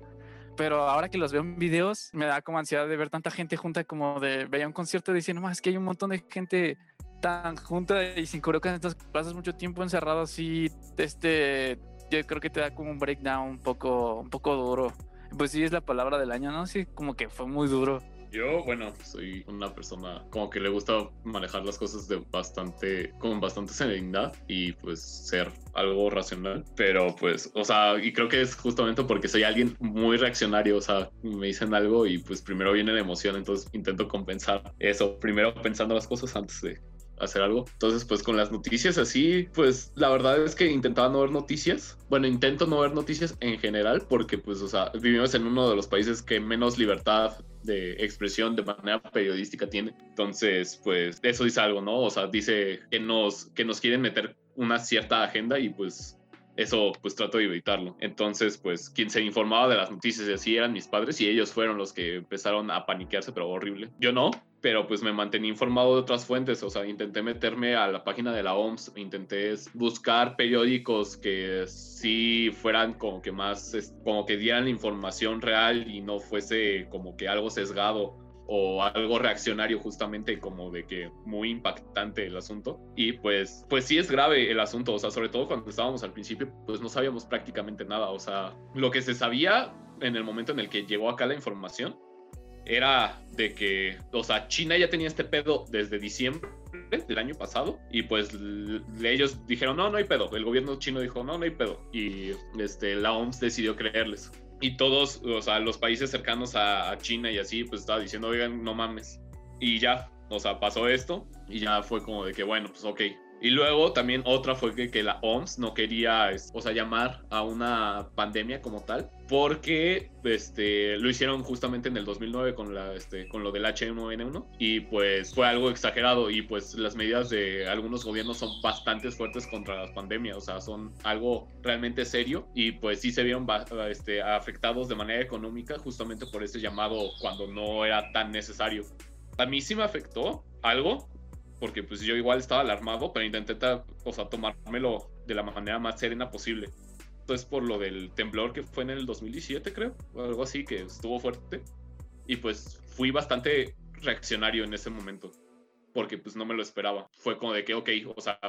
pero ahora que los veo en videos, me da como ansiedad de ver tanta gente junta, como de veía un concierto diciendo, más que hay un montón de gente tan junta y sin cubrebocas, entonces pasas mucho tiempo encerrado así, este, yo creo que te da como un breakdown un poco, un poco duro. Pues sí, es la palabra del año, ¿no? Sí, como que fue muy duro.
Yo, bueno, soy una persona como que le gusta manejar las cosas de bastante, con bastante serenidad y pues ser algo racional. Pero pues, o sea, y creo que es justamente porque soy alguien muy reaccionario, o sea, me dicen algo y pues primero viene la emoción, entonces intento compensar eso, primero pensando las cosas antes de hacer algo. Entonces, pues con las noticias así, pues la verdad es que intentaba no ver noticias. Bueno, intento no ver noticias en general porque, pues, o sea, vivimos en uno de los países que menos libertad de expresión de manera periodística tiene. Entonces, pues eso dice algo, ¿no? O sea, dice que nos, que nos quieren meter una cierta agenda y pues eso pues trato de evitarlo. Entonces, pues quien se informaba de las noticias y así eran mis padres y ellos fueron los que empezaron a paniquearse, pero horrible. Yo no, pero pues me mantení informado de otras fuentes, o sea, intenté meterme a la página de la OMS, intenté buscar periódicos que sí fueran como que más, como que dieran información real y no fuese como que algo sesgado o algo reaccionario justamente como de que muy impactante el asunto. Y pues pues sí es grave el asunto o sea sobre todo cuando estábamos al principio pues no sabíamos prácticamente nada o sea lo que se sabía en el momento en el que llegó acá la información era de que, o sea, China ya tenía este pedo desde diciembre del año pasado y pues ellos dijeron, no, no hay pedo. El gobierno chino dijo, no, no hay pedo. Y este, la OMS decidió creerles. Y todos, o sea, los países cercanos a, China y así, pues estaba diciendo, oigan, no mames. Y ya, o sea, pasó esto y ya fue como de que, bueno, pues ok, y luego también otra fue que, que, la OMS no quería, o sea, llamar a una pandemia como tal, porque este, lo hicieron justamente en el 2009 con, la, este, con lo del H1N1 y pues fue algo exagerado y pues las medidas de algunos gobiernos son bastante fuertes contra las pandemias, o sea, son algo realmente serio y pues sí se vieron este, afectados de manera económica justamente por ese llamado cuando no era tan necesario. A mí sí me afectó algo porque pues yo igual estaba alarmado, pero intenté, o sea, tomármelo de la manera más serena posible. Entonces, por lo del temblor que fue en el 2017, creo, o algo así, que estuvo fuerte. Y pues fui bastante reaccionario en ese momento, porque pues no me lo esperaba. Fue como de que, ok, o sea,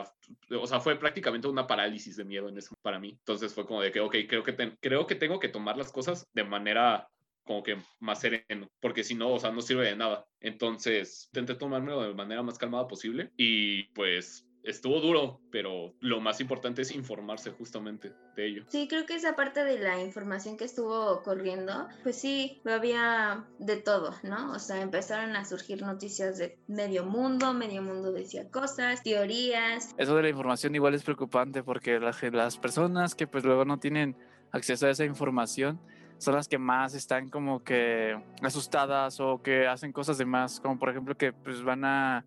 o sea fue prácticamente una parálisis de miedo en eso para mí. Entonces fue como de que, ok, creo que, creo que tengo que tomar las cosas de manera como que más sereno, porque si no, o sea, no sirve de nada. Entonces, intenté tomármelo de manera más calmada posible y pues estuvo duro, pero lo más importante es informarse justamente de ello.
Sí, creo que esa parte de la información que estuvo corriendo, pues sí, había de todo, ¿no? O sea, empezaron a surgir noticias de medio mundo, medio mundo decía cosas, teorías.
Eso de la información igual es preocupante porque las, las personas que pues luego no tienen acceso a esa información, son las que más están como que asustadas o que hacen cosas de más, como por ejemplo que pues van a,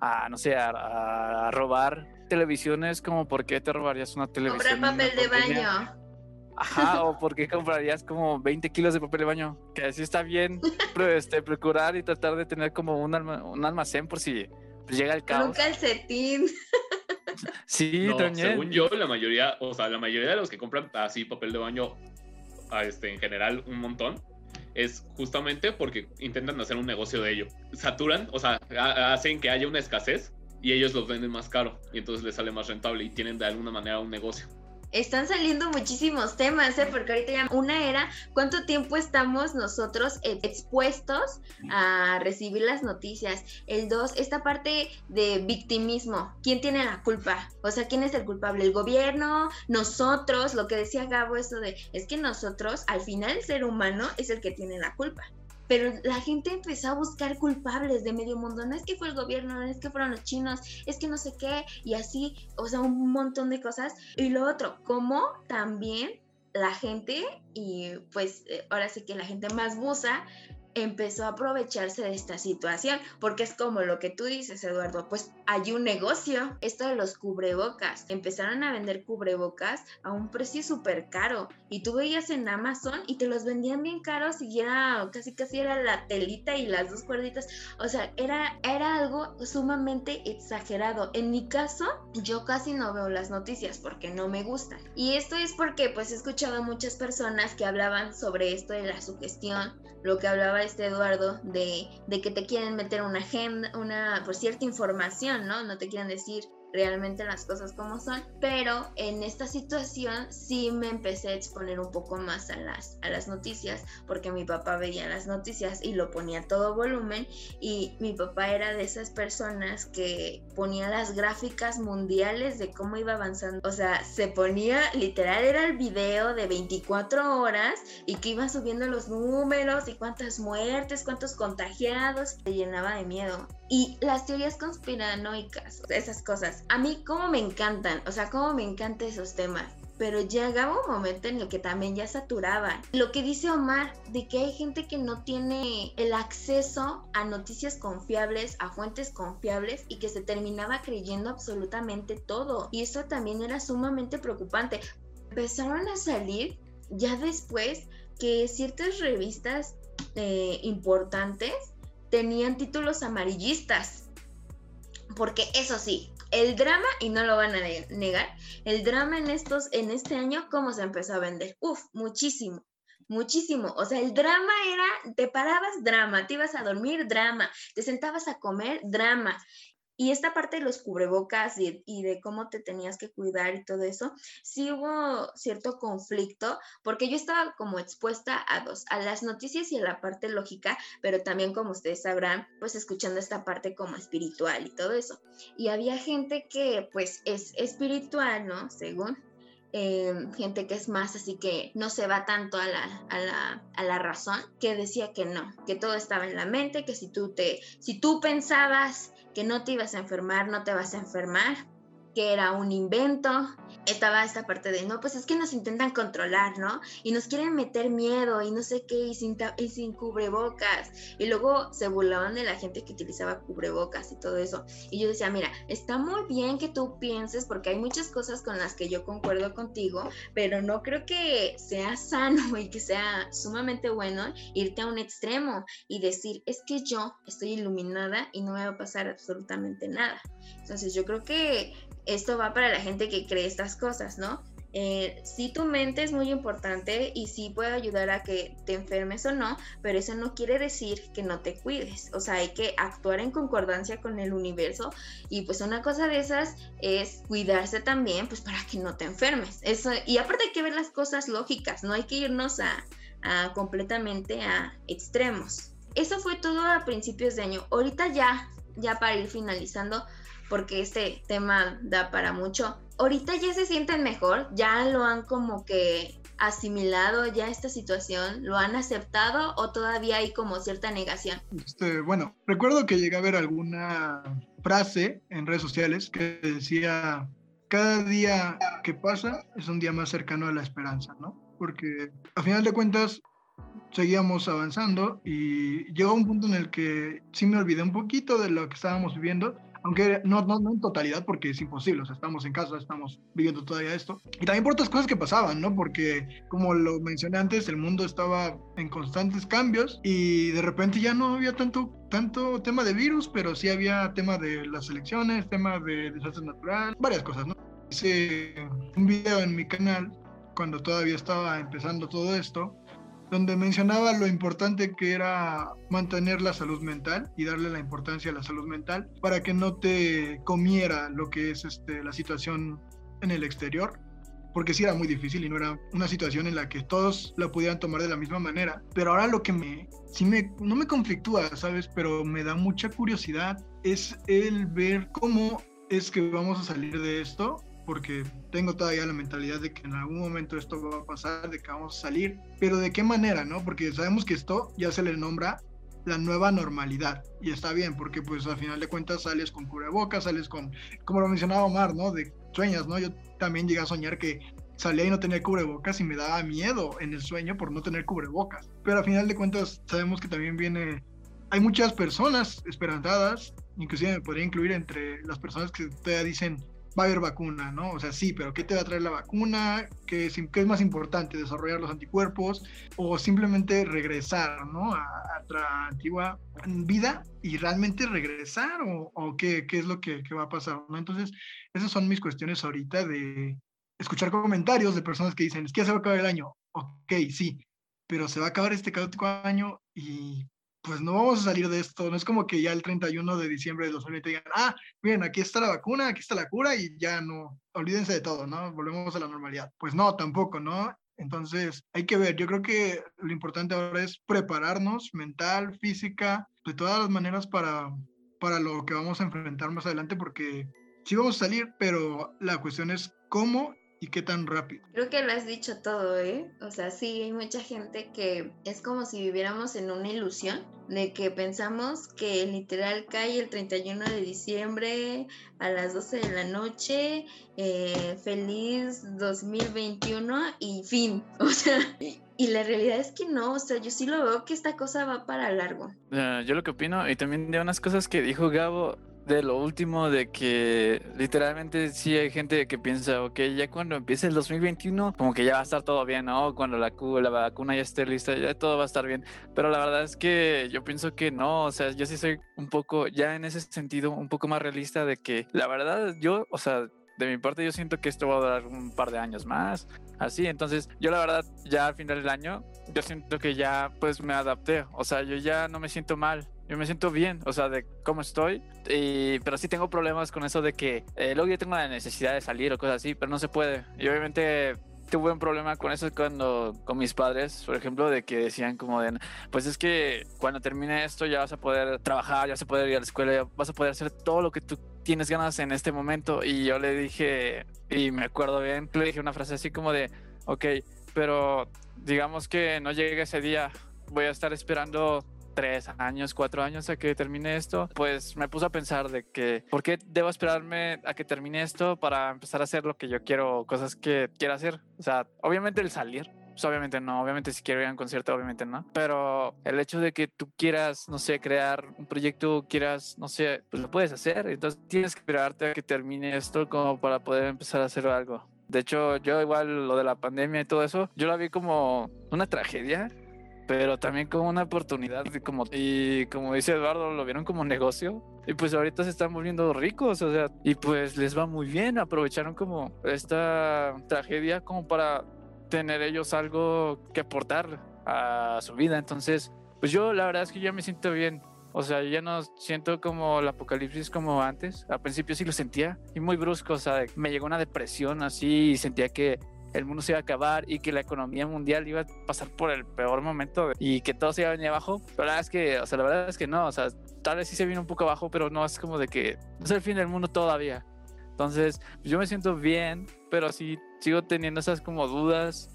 a no sé, a, robar televisiones, como por qué te robarías una televisión.
Comprar papel de baño.
Ajá, o por qué comprarías como 20 kilos de papel de baño, que así está bien, pero este, procurar y tratar de tener como un, un almacén por si pues, llega el caos.
Un calcetín.
Sí, también.
Según yo, la mayoría, o sea, la mayoría de los que compran así papel de baño este, en general un montón es justamente porque intentan hacer un negocio de ello. Saturan, o sea, hacen que haya una escasez y ellos los venden más caro y entonces les sale más rentable y tienen de alguna manera un negocio.
Están saliendo muchísimos temas, ¿eh? porque ahorita ya una era cuánto tiempo estamos nosotros e-, expuestos a recibir las noticias. El dos, esta parte de victimismo, ¿quién tiene la culpa? O sea, ¿quién es el culpable? ¿El gobierno? ¿Nosotros? Lo que decía Gabo, eso de, es que nosotros, al final el ser humano es el que tiene la culpa pero la gente empezó a buscar culpables de medio mundo. No es que fue el gobierno, no es que fueron los chinos, es que no sé qué, y así, o sea, un montón de cosas. Y lo otro, como también la gente, y pues eh, ahora sí que la gente más busa, empezó a aprovecharse de esta situación, porque es como lo que tú dices, Eduardo, pues hay un negocio, esto de los cubrebocas, empezaron a vender cubrebocas a un precio súper caro y tú veías en Amazon y te los vendían bien caros y era casi casi era la telita y las dos cuerditas, o sea, era, era algo sumamente exagerado. En mi caso, yo casi no veo las noticias porque no me gustan. Y esto es porque pues he escuchado a muchas personas que hablaban sobre esto de la sugestión, lo que hablaba este Eduardo de, de que te quieren meter una agenda, una, por cierta información, ¿no? No te quieren decir realmente las cosas como son, pero en esta situación sí me empecé a exponer un poco más a las, a las noticias, porque mi papá veía las noticias y lo ponía todo volumen y mi papá era de esas personas que ponía las gráficas mundiales de cómo iba avanzando, o sea, se ponía literal era el video de 24 horas y que iba subiendo los números y cuántas muertes, cuántos contagiados, se llenaba de miedo. Y las teorías conspiranoicas, esas cosas, a mí como me encantan, o sea, como me encantan esos temas. Pero llegaba un momento en el que también ya saturaban. Lo que dice Omar, de que hay gente que no tiene el acceso a noticias confiables, a fuentes confiables y que se terminaba creyendo absolutamente todo. Y eso también era sumamente preocupante. Empezaron a salir ya después que ciertas revistas eh, importantes tenían títulos amarillistas. Porque eso sí, el drama, y no lo van a negar, el drama en estos, en este año, ¿cómo se empezó a vender? Uf, muchísimo, muchísimo. O sea, el drama era, te parabas drama, te ibas a dormir drama, te sentabas a comer drama. Y esta parte de los cubrebocas y, de cómo te tenías que cuidar y todo eso, sí hubo cierto conflicto, porque yo estaba como expuesta a dos, a las noticias y a la parte lógica, pero también como ustedes sabrán, pues escuchando esta parte como espiritual y todo eso. Y había gente que pues es espiritual, ¿no? Según, em, gente que es más así que no se va tanto a la, a, la, a la, razón, que decía que no, que todo estaba en la mente, que si tú te, si tú pensabas que no te ibas a enfermar, no te vas a enfermar, que era un invento. Estaba esta parte de, no, pues es que nos intentan controlar, ¿no? Y nos quieren meter miedo y no sé qué, y sin, sin cubrebocas. Y luego se burlaban de la gente que utilizaba cubrebocas y todo eso. Y yo decía, mira, está muy bien que tú pienses, porque hay muchas cosas con las que yo concuerdo contigo, pero no creo que sea sano y que sea sumamente bueno irte a un extremo y decir, es que yo estoy iluminada y no me va a pasar absolutamente nada. Entonces yo creo que esto va para la gente que cree estas cosas, ¿no? Eh, sí, tu mente es muy importante y sí puede ayudar a que te enfermes o no, pero eso no quiere decir que no te cuides. O sea, hay que actuar en concordancia con el universo y pues una cosa de esas es cuidarse también, pues para que no te enfermes. Eso, y aparte hay que ver las cosas lógicas, no hay que irnos a, a completamente a extremos. Eso fue todo a principios de año. Ahorita ya, ya para ir finalizando, porque este tema da para mucho. Ahorita ya se sienten mejor, ya lo han como que asimilado ya esta situación, lo han aceptado o todavía hay como cierta negación.
Este, bueno, recuerdo que llegué a ver alguna frase en redes sociales que decía, cada día que pasa es un día más cercano a la esperanza, ¿no? Porque a final de cuentas seguíamos avanzando y llegó un punto en el que sí me olvidé un poquito de lo que estábamos viviendo aunque no, no, no, en totalidad porque es imposible, o sea, estamos en casa, estamos viviendo todavía esto. Y también por otras cosas que pasaban, ¿no? Porque como lo mencioné antes, el mundo estaba en constantes cambios y de repente ya no había tanto, tanto tema de virus, pero sí había tema de las elecciones, tema de desastre natural, varias cosas, ¿no? Hice un video en mi canal cuando todavía estaba empezando todo esto donde mencionaba lo importante que era mantener la salud mental y darle la importancia a la salud mental para que no te comiera lo que es este, la situación en el exterior. porque sí era muy difícil y no era una situación en la que todos la pudieran tomar de la misma manera. Pero ahora lo que me, me, no me conflictúa, ¿sabes? Pero me da mucha curiosidad es el ver cómo es que vamos a salir de esto porque tengo todavía la mentalidad de que en algún momento esto va a pasar, de que vamos a salir, pero de qué manera, ¿no? Porque sabemos que esto ya se le nombra la nueva normalidad y está bien porque pues al final de cuentas sales con cubrebocas, sales con, como lo mencionaba Omar, ¿no? De sueños, ¿no? Yo también llegué a soñar que salía y no tenía cubrebocas y me daba miedo en el sueño por no tener cubrebocas. Pero al final de cuentas sabemos que también viene, hay muchas personas esperanzadas, inclusive me podría incluir entre las personas que todavía dicen va a haber vacuna, ¿no? O sea, sí, pero ¿qué te va a traer la vacuna? ¿Qué es, qué es más importante, desarrollar los anticuerpos o simplemente regresar, ¿no? A, a antigua vida y realmente regresar o, qué, es lo que, que, va a pasar, ¿no? Entonces, esas son mis cuestiones ahorita de escuchar comentarios de personas que dicen, es que ya se va a acabar el año. Ok, sí, pero se va a acabar este caótico año y pues no vamos a salir de esto. No es como que ya el 31 de diciembre de 2020 digan, ah, bien, aquí está la vacuna, aquí está la cura y ya no, olvídense de todo, ¿no? Volvemos a la normalidad. Pues no, tampoco, ¿no? Entonces, hay que ver, yo creo que lo importante ahora es prepararnos mental, física, de todas las maneras para, para lo que vamos a enfrentar más adelante, porque sí vamos a salir, pero la cuestión es cómo y qué tan rápido.
Creo que lo has dicho todo, ¿eh? O sea, sí, hay mucha gente que es como si viviéramos en una ilusión de que pensamos que literal cae el 31 de diciembre a las 12 de la noche, eh, feliz 2021 y fin. O sea, y la realidad es que no, o sea, yo sí lo veo que esta cosa va para largo.
Uh, yo lo que opino, y también de unas cosas que dijo Gabo, de lo último, de que literalmente sí hay gente que piensa, ok, ya cuando empiece el 2021, como que ya va a estar todo bien, ¿no? Cuando la, la vacuna ya esté lista, ya todo va a estar bien. Pero la verdad es que yo pienso que no, o sea, yo sí soy un poco, ya en ese sentido, un poco más realista de que la verdad, yo, o sea, de mi parte yo siento que esto va a durar un par de años más, así, entonces yo la verdad ya al final del año, yo siento que ya pues me adapté, o sea, yo ya no me siento mal, yo me siento bien, o sea, de cómo estoy, pero sí tengo problemas con eso de que eh, luego yo tengo la necesidad de salir o cosas así, pero no se puede. Y obviamente tuve un problema con eso cuando con mis padres, por ejemplo, de que decían como de, pues es que cuando termine esto ya vas a poder trabajar, ya vas a poder ir a la escuela, ya vas a poder hacer todo lo que tú tienes ganas en este momento. Y yo le dije, y me acuerdo bien, le dije una frase así como de, ok, pero digamos que no llegue ese día, voy a estar esperando tres años, cuatro años a que termine esto, pues me puse a pensar de que, ¿por qué debo esperarme a que termine esto para empezar a hacer lo que yo quiero, cosas que quiero hacer? O sea, obviamente el salir, pues obviamente no, obviamente si quiero ir a un concierto, obviamente no, pero el hecho de que tú quieras, no sé, crear un proyecto, quieras, no sé, pues lo puedes hacer, entonces tienes que esperarte a que termine esto como para poder empezar a hacer algo. De hecho, yo igual lo de la pandemia y todo eso, yo la vi como una tragedia pero también como una oportunidad como y como dice Eduardo lo vieron como negocio y pues ahorita se están volviendo ricos o sea y pues les va muy bien aprovecharon como esta tragedia como para tener ellos algo que aportar a su vida entonces pues yo la verdad es que ya me siento bien o sea, ya no siento como el apocalipsis como antes. Al principio sí lo sentía y muy brusco. O sea, me llegó una depresión así y sentía que el mundo se iba a acabar y que la economía mundial iba a pasar por el peor momento y que todo se iba a venir abajo. Pero la verdad es que, o sea, la verdad es que no, o sea, tal vez sí se vino un poco abajo, pero no es como de que no es el fin del mundo todavía. Entonces, yo me siento bien, pero sí sigo teniendo esas como dudas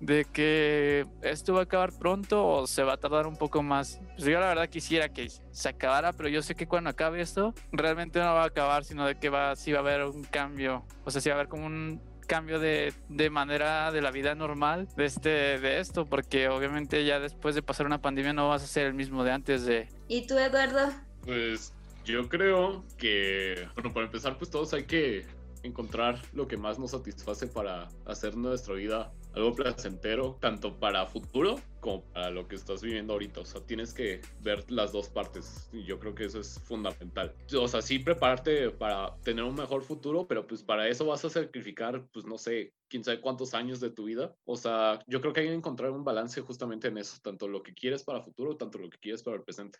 de que esto va a acabar pronto o se va a tardar un poco más. Pues yo la verdad quisiera que se acabara, pero yo sé que cuando acabe esto, realmente no va a acabar, sino de que va, sí va a haber un cambio. O sea, sí va a haber como un, cambio de, de, manera de la vida normal de, este, de esto, porque obviamente ya después de pasar una pandemia no vas a ser el mismo de antes de...
¿Y tú, Eduardo?
Pues yo creo que, bueno, para empezar, pues todos hay que encontrar lo que más nos satisface para hacer nuestra vida algo placentero, tanto para futuro como para lo que estás viviendo ahorita. O sea, tienes que ver las dos partes y yo creo que eso es fundamental. O sea, sí prepararte para tener un mejor futuro, pero pues para eso vas a sacrificar, pues no sé, quién sabe cuántos años de tu vida. O sea, yo creo que hay que encontrar un balance justamente en eso, tanto lo que quieres para futuro, tanto lo que quieres para el presente.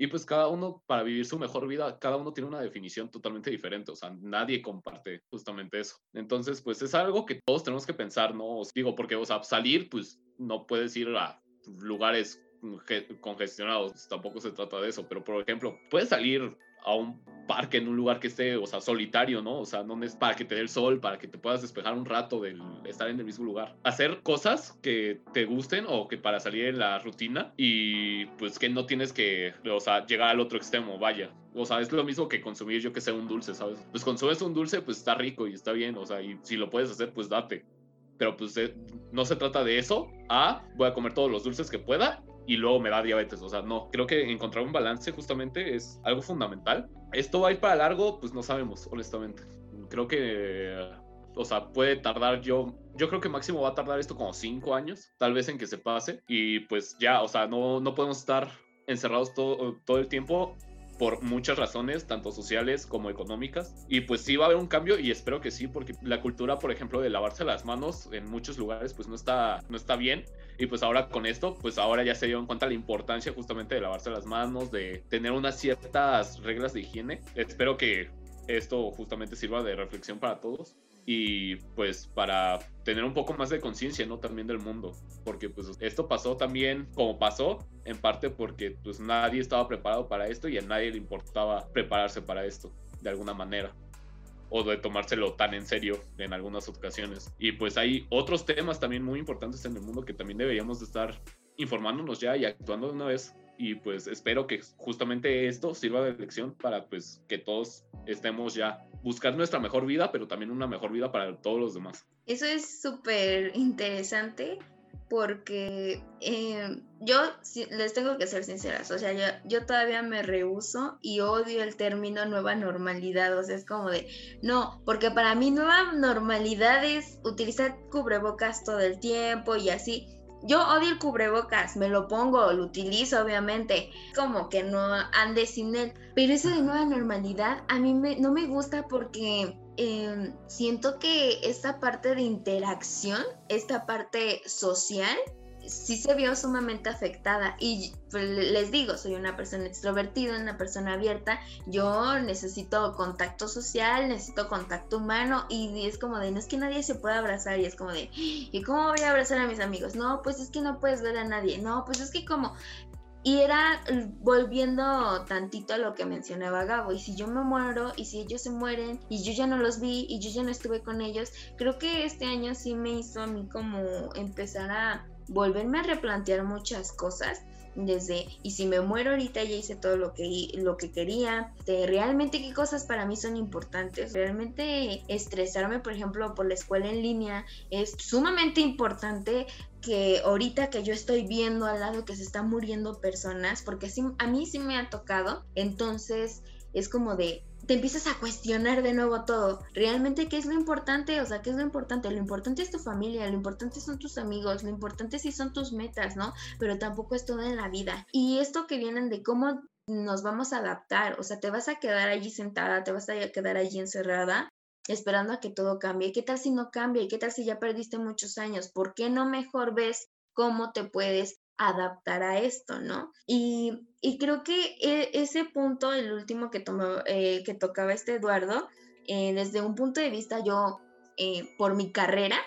Y pues cada uno, para vivir su mejor vida, cada uno tiene una definición totalmente diferente, o sea, nadie comparte justamente eso. Entonces, pues es algo que todos tenemos que pensar, ¿no? Os digo, porque, o sea, salir, pues no puedes ir a lugares congestionados, tampoco se trata de eso, pero por ejemplo, puedes salir a un parque en un lugar que esté, o sea, solitario, ¿no? O sea, no es para que te dé el sol, para que te puedas despejar un rato de estar en el mismo lugar. Hacer cosas que te gusten o que para salir de la rutina y pues que no tienes que, o sea, llegar al otro extremo, vaya. O sea, es lo mismo que consumir, yo que sé, un dulce, ¿sabes? Pues consumes un dulce, pues está rico y está bien, o sea, y si lo puedes hacer, pues date. Pero pues eh, no se trata de eso, a voy a comer todos los dulces que pueda y luego me da diabetes. O sea, no, creo que encontrar un balance justamente es algo fundamental. ¿Esto va a ir para largo? Pues no sabemos, honestamente. Creo que, o sea, puede tardar yo, yo creo que máximo va a tardar esto como cinco años, tal vez en que se pase. Y pues ya, o sea, no, no podemos estar encerrados todo, todo el tiempo por muchas razones, tanto sociales como económicas. Y pues sí va a haber un cambio y espero que sí, porque la cultura, por ejemplo, de lavarse las manos en muchos lugares, pues no está, no está bien. Y pues ahora con esto, pues ahora ya se dio en cuenta la importancia justamente de lavarse las manos, de tener unas ciertas reglas de higiene. Espero que esto justamente sirva de reflexión para todos y pues para tener un poco más de conciencia, ¿no? También del mundo, porque pues esto pasó también como pasó, en parte porque pues nadie estaba preparado para esto y a nadie le importaba prepararse para esto, de alguna manera o de tomárselo tan en serio en algunas ocasiones. Y pues hay otros temas también muy importantes en el mundo que también deberíamos de estar informándonos ya y actuando de una vez. Y pues espero que justamente esto sirva de lección para pues que todos estemos ya buscar nuestra mejor vida, pero también una mejor vida para todos los demás.
Eso es súper interesante porque eh, yo les tengo que ser sinceras, o sea, yo, yo, todavía me rehuso y odio el término nueva normalidad, o sea, es como de, no, porque para mí nueva normalidad es utilizar cubrebocas todo el tiempo y así. Yo odio el cubrebocas, me lo pongo, lo utilizo obviamente, como que no ande sin él, pero eso de nueva normalidad a mí me, no me gusta porque Em, siento que esta parte de interacción, esta parte social, sí se vio sumamente afectada. Y pues, les digo, soy una persona extrovertida, una persona abierta. Yo necesito contacto social, necesito contacto humano. Y es como de, no es que nadie se pueda abrazar. Y es como de, ¿y cómo voy a abrazar a mis amigos? No, pues es que no puedes ver a nadie. No, pues es que como y era volviendo tantito a lo que mencionaba Gabo, y si yo me muero, y si ellos se mueren, y yo ya no los vi, y yo ya no estuve con ellos, creo que este año sí me hizo a mí como empezar a volverme a replantear muchas cosas desde y si me muero ahorita ya hice todo lo que lo que quería de realmente qué cosas para mí son importantes realmente estresarme por ejemplo por la escuela en línea es sumamente importante que ahorita que yo estoy viendo al lado que se están muriendo personas porque así, a mí sí me ha tocado. Entonces es como de te empiezas a cuestionar de nuevo todo. ¿Realmente qué es lo importante? O sea, ¿qué es lo importante? Lo importante es tu familia, lo importante son tus amigos, lo importante sí son tus metas, ¿no? Pero tampoco es todo en la vida. Y esto que vienen de cómo nos vamos a adaptar, o sea, te vas a quedar allí sentada, te vas a quedar allí encerrada esperando a que todo cambie. ¿Qué tal si no cambia? ¿Y qué tal si ya perdiste muchos años? ¿Por qué no mejor ves cómo te puedes adaptar a esto, ¿no? Y, creo que e, ese punto, el último que, tomó, eh, que tocaba este Eduardo, eh, desde un punto de vista yo, eh, por mi carrera,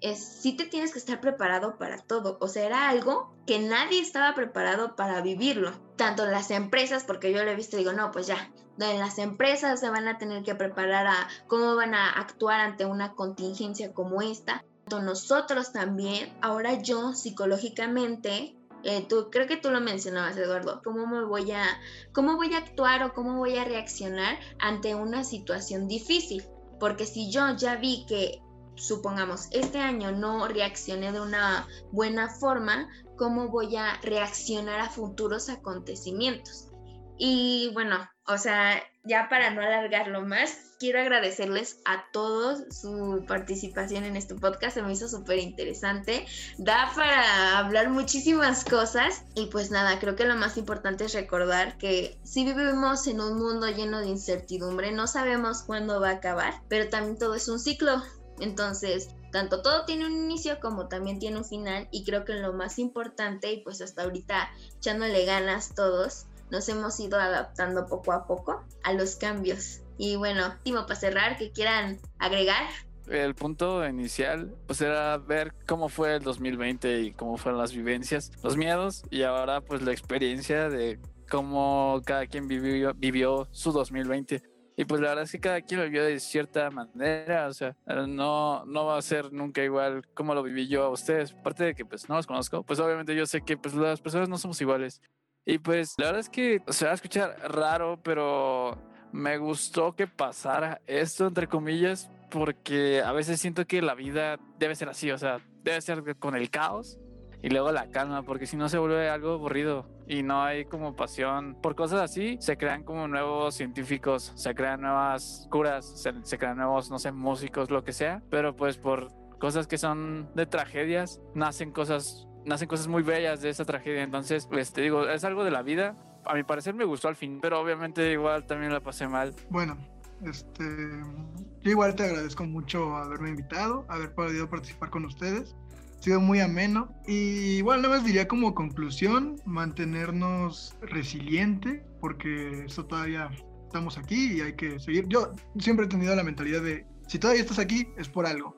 es sí te tienes que estar preparado para todo. O sea, era algo que nadie estaba preparado para vivirlo. Tanto las empresas, porque yo lo he visto y digo, no, pues ya, en las empresas se van a tener que preparar a cómo van a actuar ante una contingencia como esta nosotros también, ahora yo psicológicamente, eh, tú, creo que tú lo mencionabas, Eduardo, cómo me voy a, cómo voy a actuar o cómo voy a reaccionar ante una situación difícil. Porque si yo ya vi que, supongamos, este año no reaccioné de una buena forma, ¿cómo voy a reaccionar a futuros acontecimientos? Y bueno, o sea, ya para no alargarlo más, quiero agradecerles a todos su participación en este podcast, se me hizo súper interesante, da para hablar muchísimas cosas y pues nada, creo que lo más importante es recordar que si vivimos en un mundo lleno de incertidumbre, no sabemos cuándo va a acabar, pero también todo es un ciclo, entonces tanto todo tiene un inicio como también tiene un final y creo que lo más importante y pues hasta ahorita echándole ganas todos nos hemos ido adaptando poco a poco a los cambios. Y bueno, último para cerrar, que quieran agregar.
El punto inicial pues era ver cómo fue el 2020 y cómo fueron las vivencias, los miedos y ahora pues la experiencia de cómo cada quien vivió, vivió su 2020. Y pues la verdad es que cada quien lo vivió de cierta manera, o sea, no, no va a ser nunca igual como lo viví yo a ustedes. Aparte de que pues no los conozco, pues obviamente yo sé que pues las personas no somos iguales. Y pues la verdad es que se va a escuchar raro, pero me gustó que pasara esto, entre comillas, porque a veces siento que la vida debe ser así, o sea, debe ser con el caos y luego la calma, porque si no se vuelve algo aburrido y no hay como pasión por cosas así, se crean como nuevos científicos, se crean nuevas curas, se, crean nuevos, no sé, músicos, lo que sea, pero pues por cosas que son de tragedias, nacen cosas, nacen cosas muy bellas de esa tragedia, entonces, pues te digo, es algo de la vida. A mi parecer me gustó al fin, pero obviamente igual también la pasé mal.
Bueno, este, yo igual te agradezco mucho haberme invitado, haber podido participar con ustedes sido muy ameno. Y igual nada más diría como conclusión, mantenernos resiliente, porque esto todavía estamos aquí y hay que seguir. Yo siempre he tenido la mentalidad de, si todavía estás aquí, es por algo.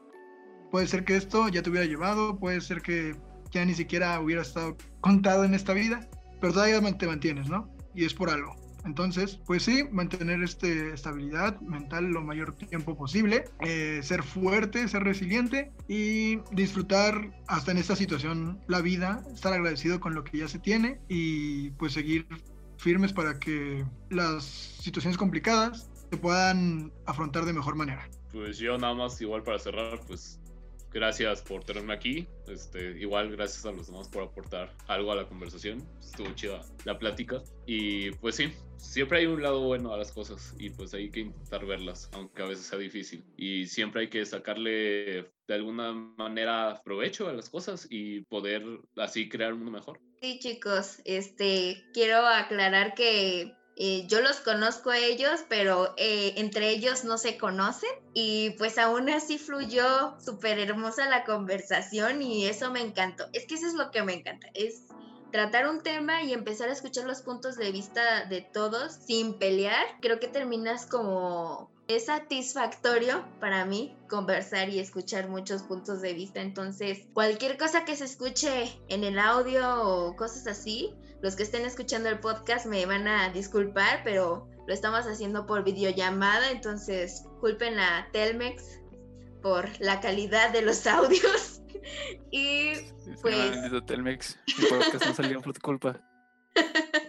Puede ser que esto ya te hubiera llevado, puede ser que ya ni siquiera hubiera estado contado en esta vida, pero todavía te mantienes, ¿no? Y es por algo. Entonces, pues sí, mantener este, estabilidad mental lo mayor tiempo posible, eh, ser fuerte, ser resiliente y disfrutar hasta en esta situación la vida, estar agradecido con lo que ya se tiene y pues seguir firmes para que las situaciones complicadas se puedan afrontar de mejor manera.
Pues yo nada más igual para cerrar, pues gracias por tenerme aquí. Este, igual gracias a los demás por aportar algo a la conversación. Estuvo chida la plática. Y pues sí, siempre hay un lado bueno a las cosas y pues hay que intentar verlas, aunque a veces sea difícil. Y siempre hay que sacarle de alguna manera provecho a las cosas y poder así crear un mundo mejor.
Sí, chicos, este quiero aclarar que eh, yo los conozco a ellos, pero eh, entre ellos no se conocen y pues aún así fluyó súper hermosa la conversación y eso me encantó. Es que eso es lo que me encanta, es tratar un tema y empezar a escuchar los puntos de vista de todos sin pelear. Creo que terminas como es satisfactorio para mí conversar y escuchar muchos puntos de vista. Entonces, cualquier cosa que se escuche en el audio o cosas así, los que estén escuchando el podcast me van a disculpar, pero lo estamos haciendo por videollamada, entonces culpen a Telmex por la calidad de los audios. y pues...
Telmex, el podcast no salió por tu culpa.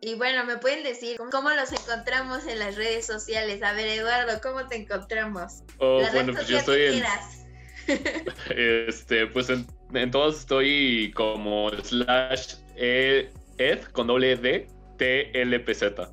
Y bueno, ¿me pueden decir cómo los encontramos en las redes sociales? A ver, Eduardo, ¿cómo te encontramos?
Oh, bueno, pues yo estoy en... Este, pues en, en todos estoy como slash ed con doble d t l p z.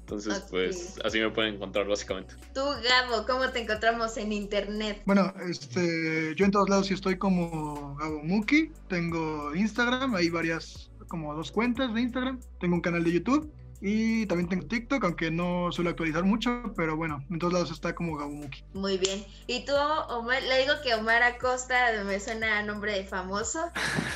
Entonces, pues así me pueden encontrar básicamente.
Tú, Gabo, ¿cómo te encontramos en internet?
Bueno, este, yo en todos lados sí estoy como Gabo Muki. Tengo Instagram, hay varias como dos cuentas de Instagram, tengo un canal de YouTube y también tengo TikTok, aunque no suelo actualizar mucho, pero bueno, en todos lados está como Gabumuki.
Muy bien. ¿Y tú, Omar? Le digo que Omar Acosta me suena a nombre de famoso.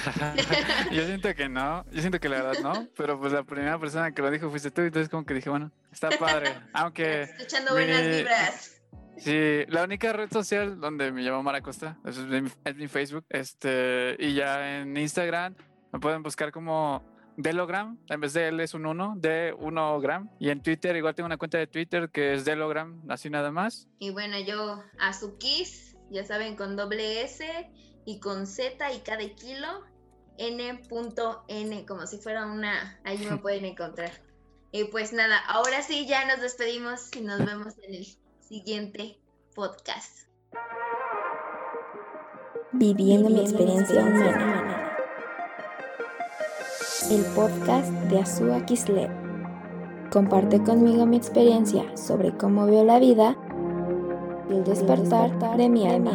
yo siento que no, yo siento que la verdad no, pero pues la primera persona que lo dijo fuiste tú, entonces como que dije, bueno, está padre, aunque...
Escuchando buenas vibras.
Sí, la única red social donde me llamo Omar Acosta es mi, es mi Facebook, este, y ya en Instagram me pueden buscar como Delogram, en vez de L es un 1, de 1 gram. Y en Twitter, igual tengo una cuenta de Twitter que es Delogram, así nada más.
Y bueno, yo Azukis, ya saben, con doble S y con Z y K de kilo, N.N, como si fuera una, ahí me pueden encontrar. Y pues nada, ahora sí ya nos despedimos y nos vemos en el siguiente podcast.
Viviendo mi experiencia humana el podcast de Azúa Kislev. Comparte conmigo mi experiencia sobre cómo veo la vida y el despertar de mi alma.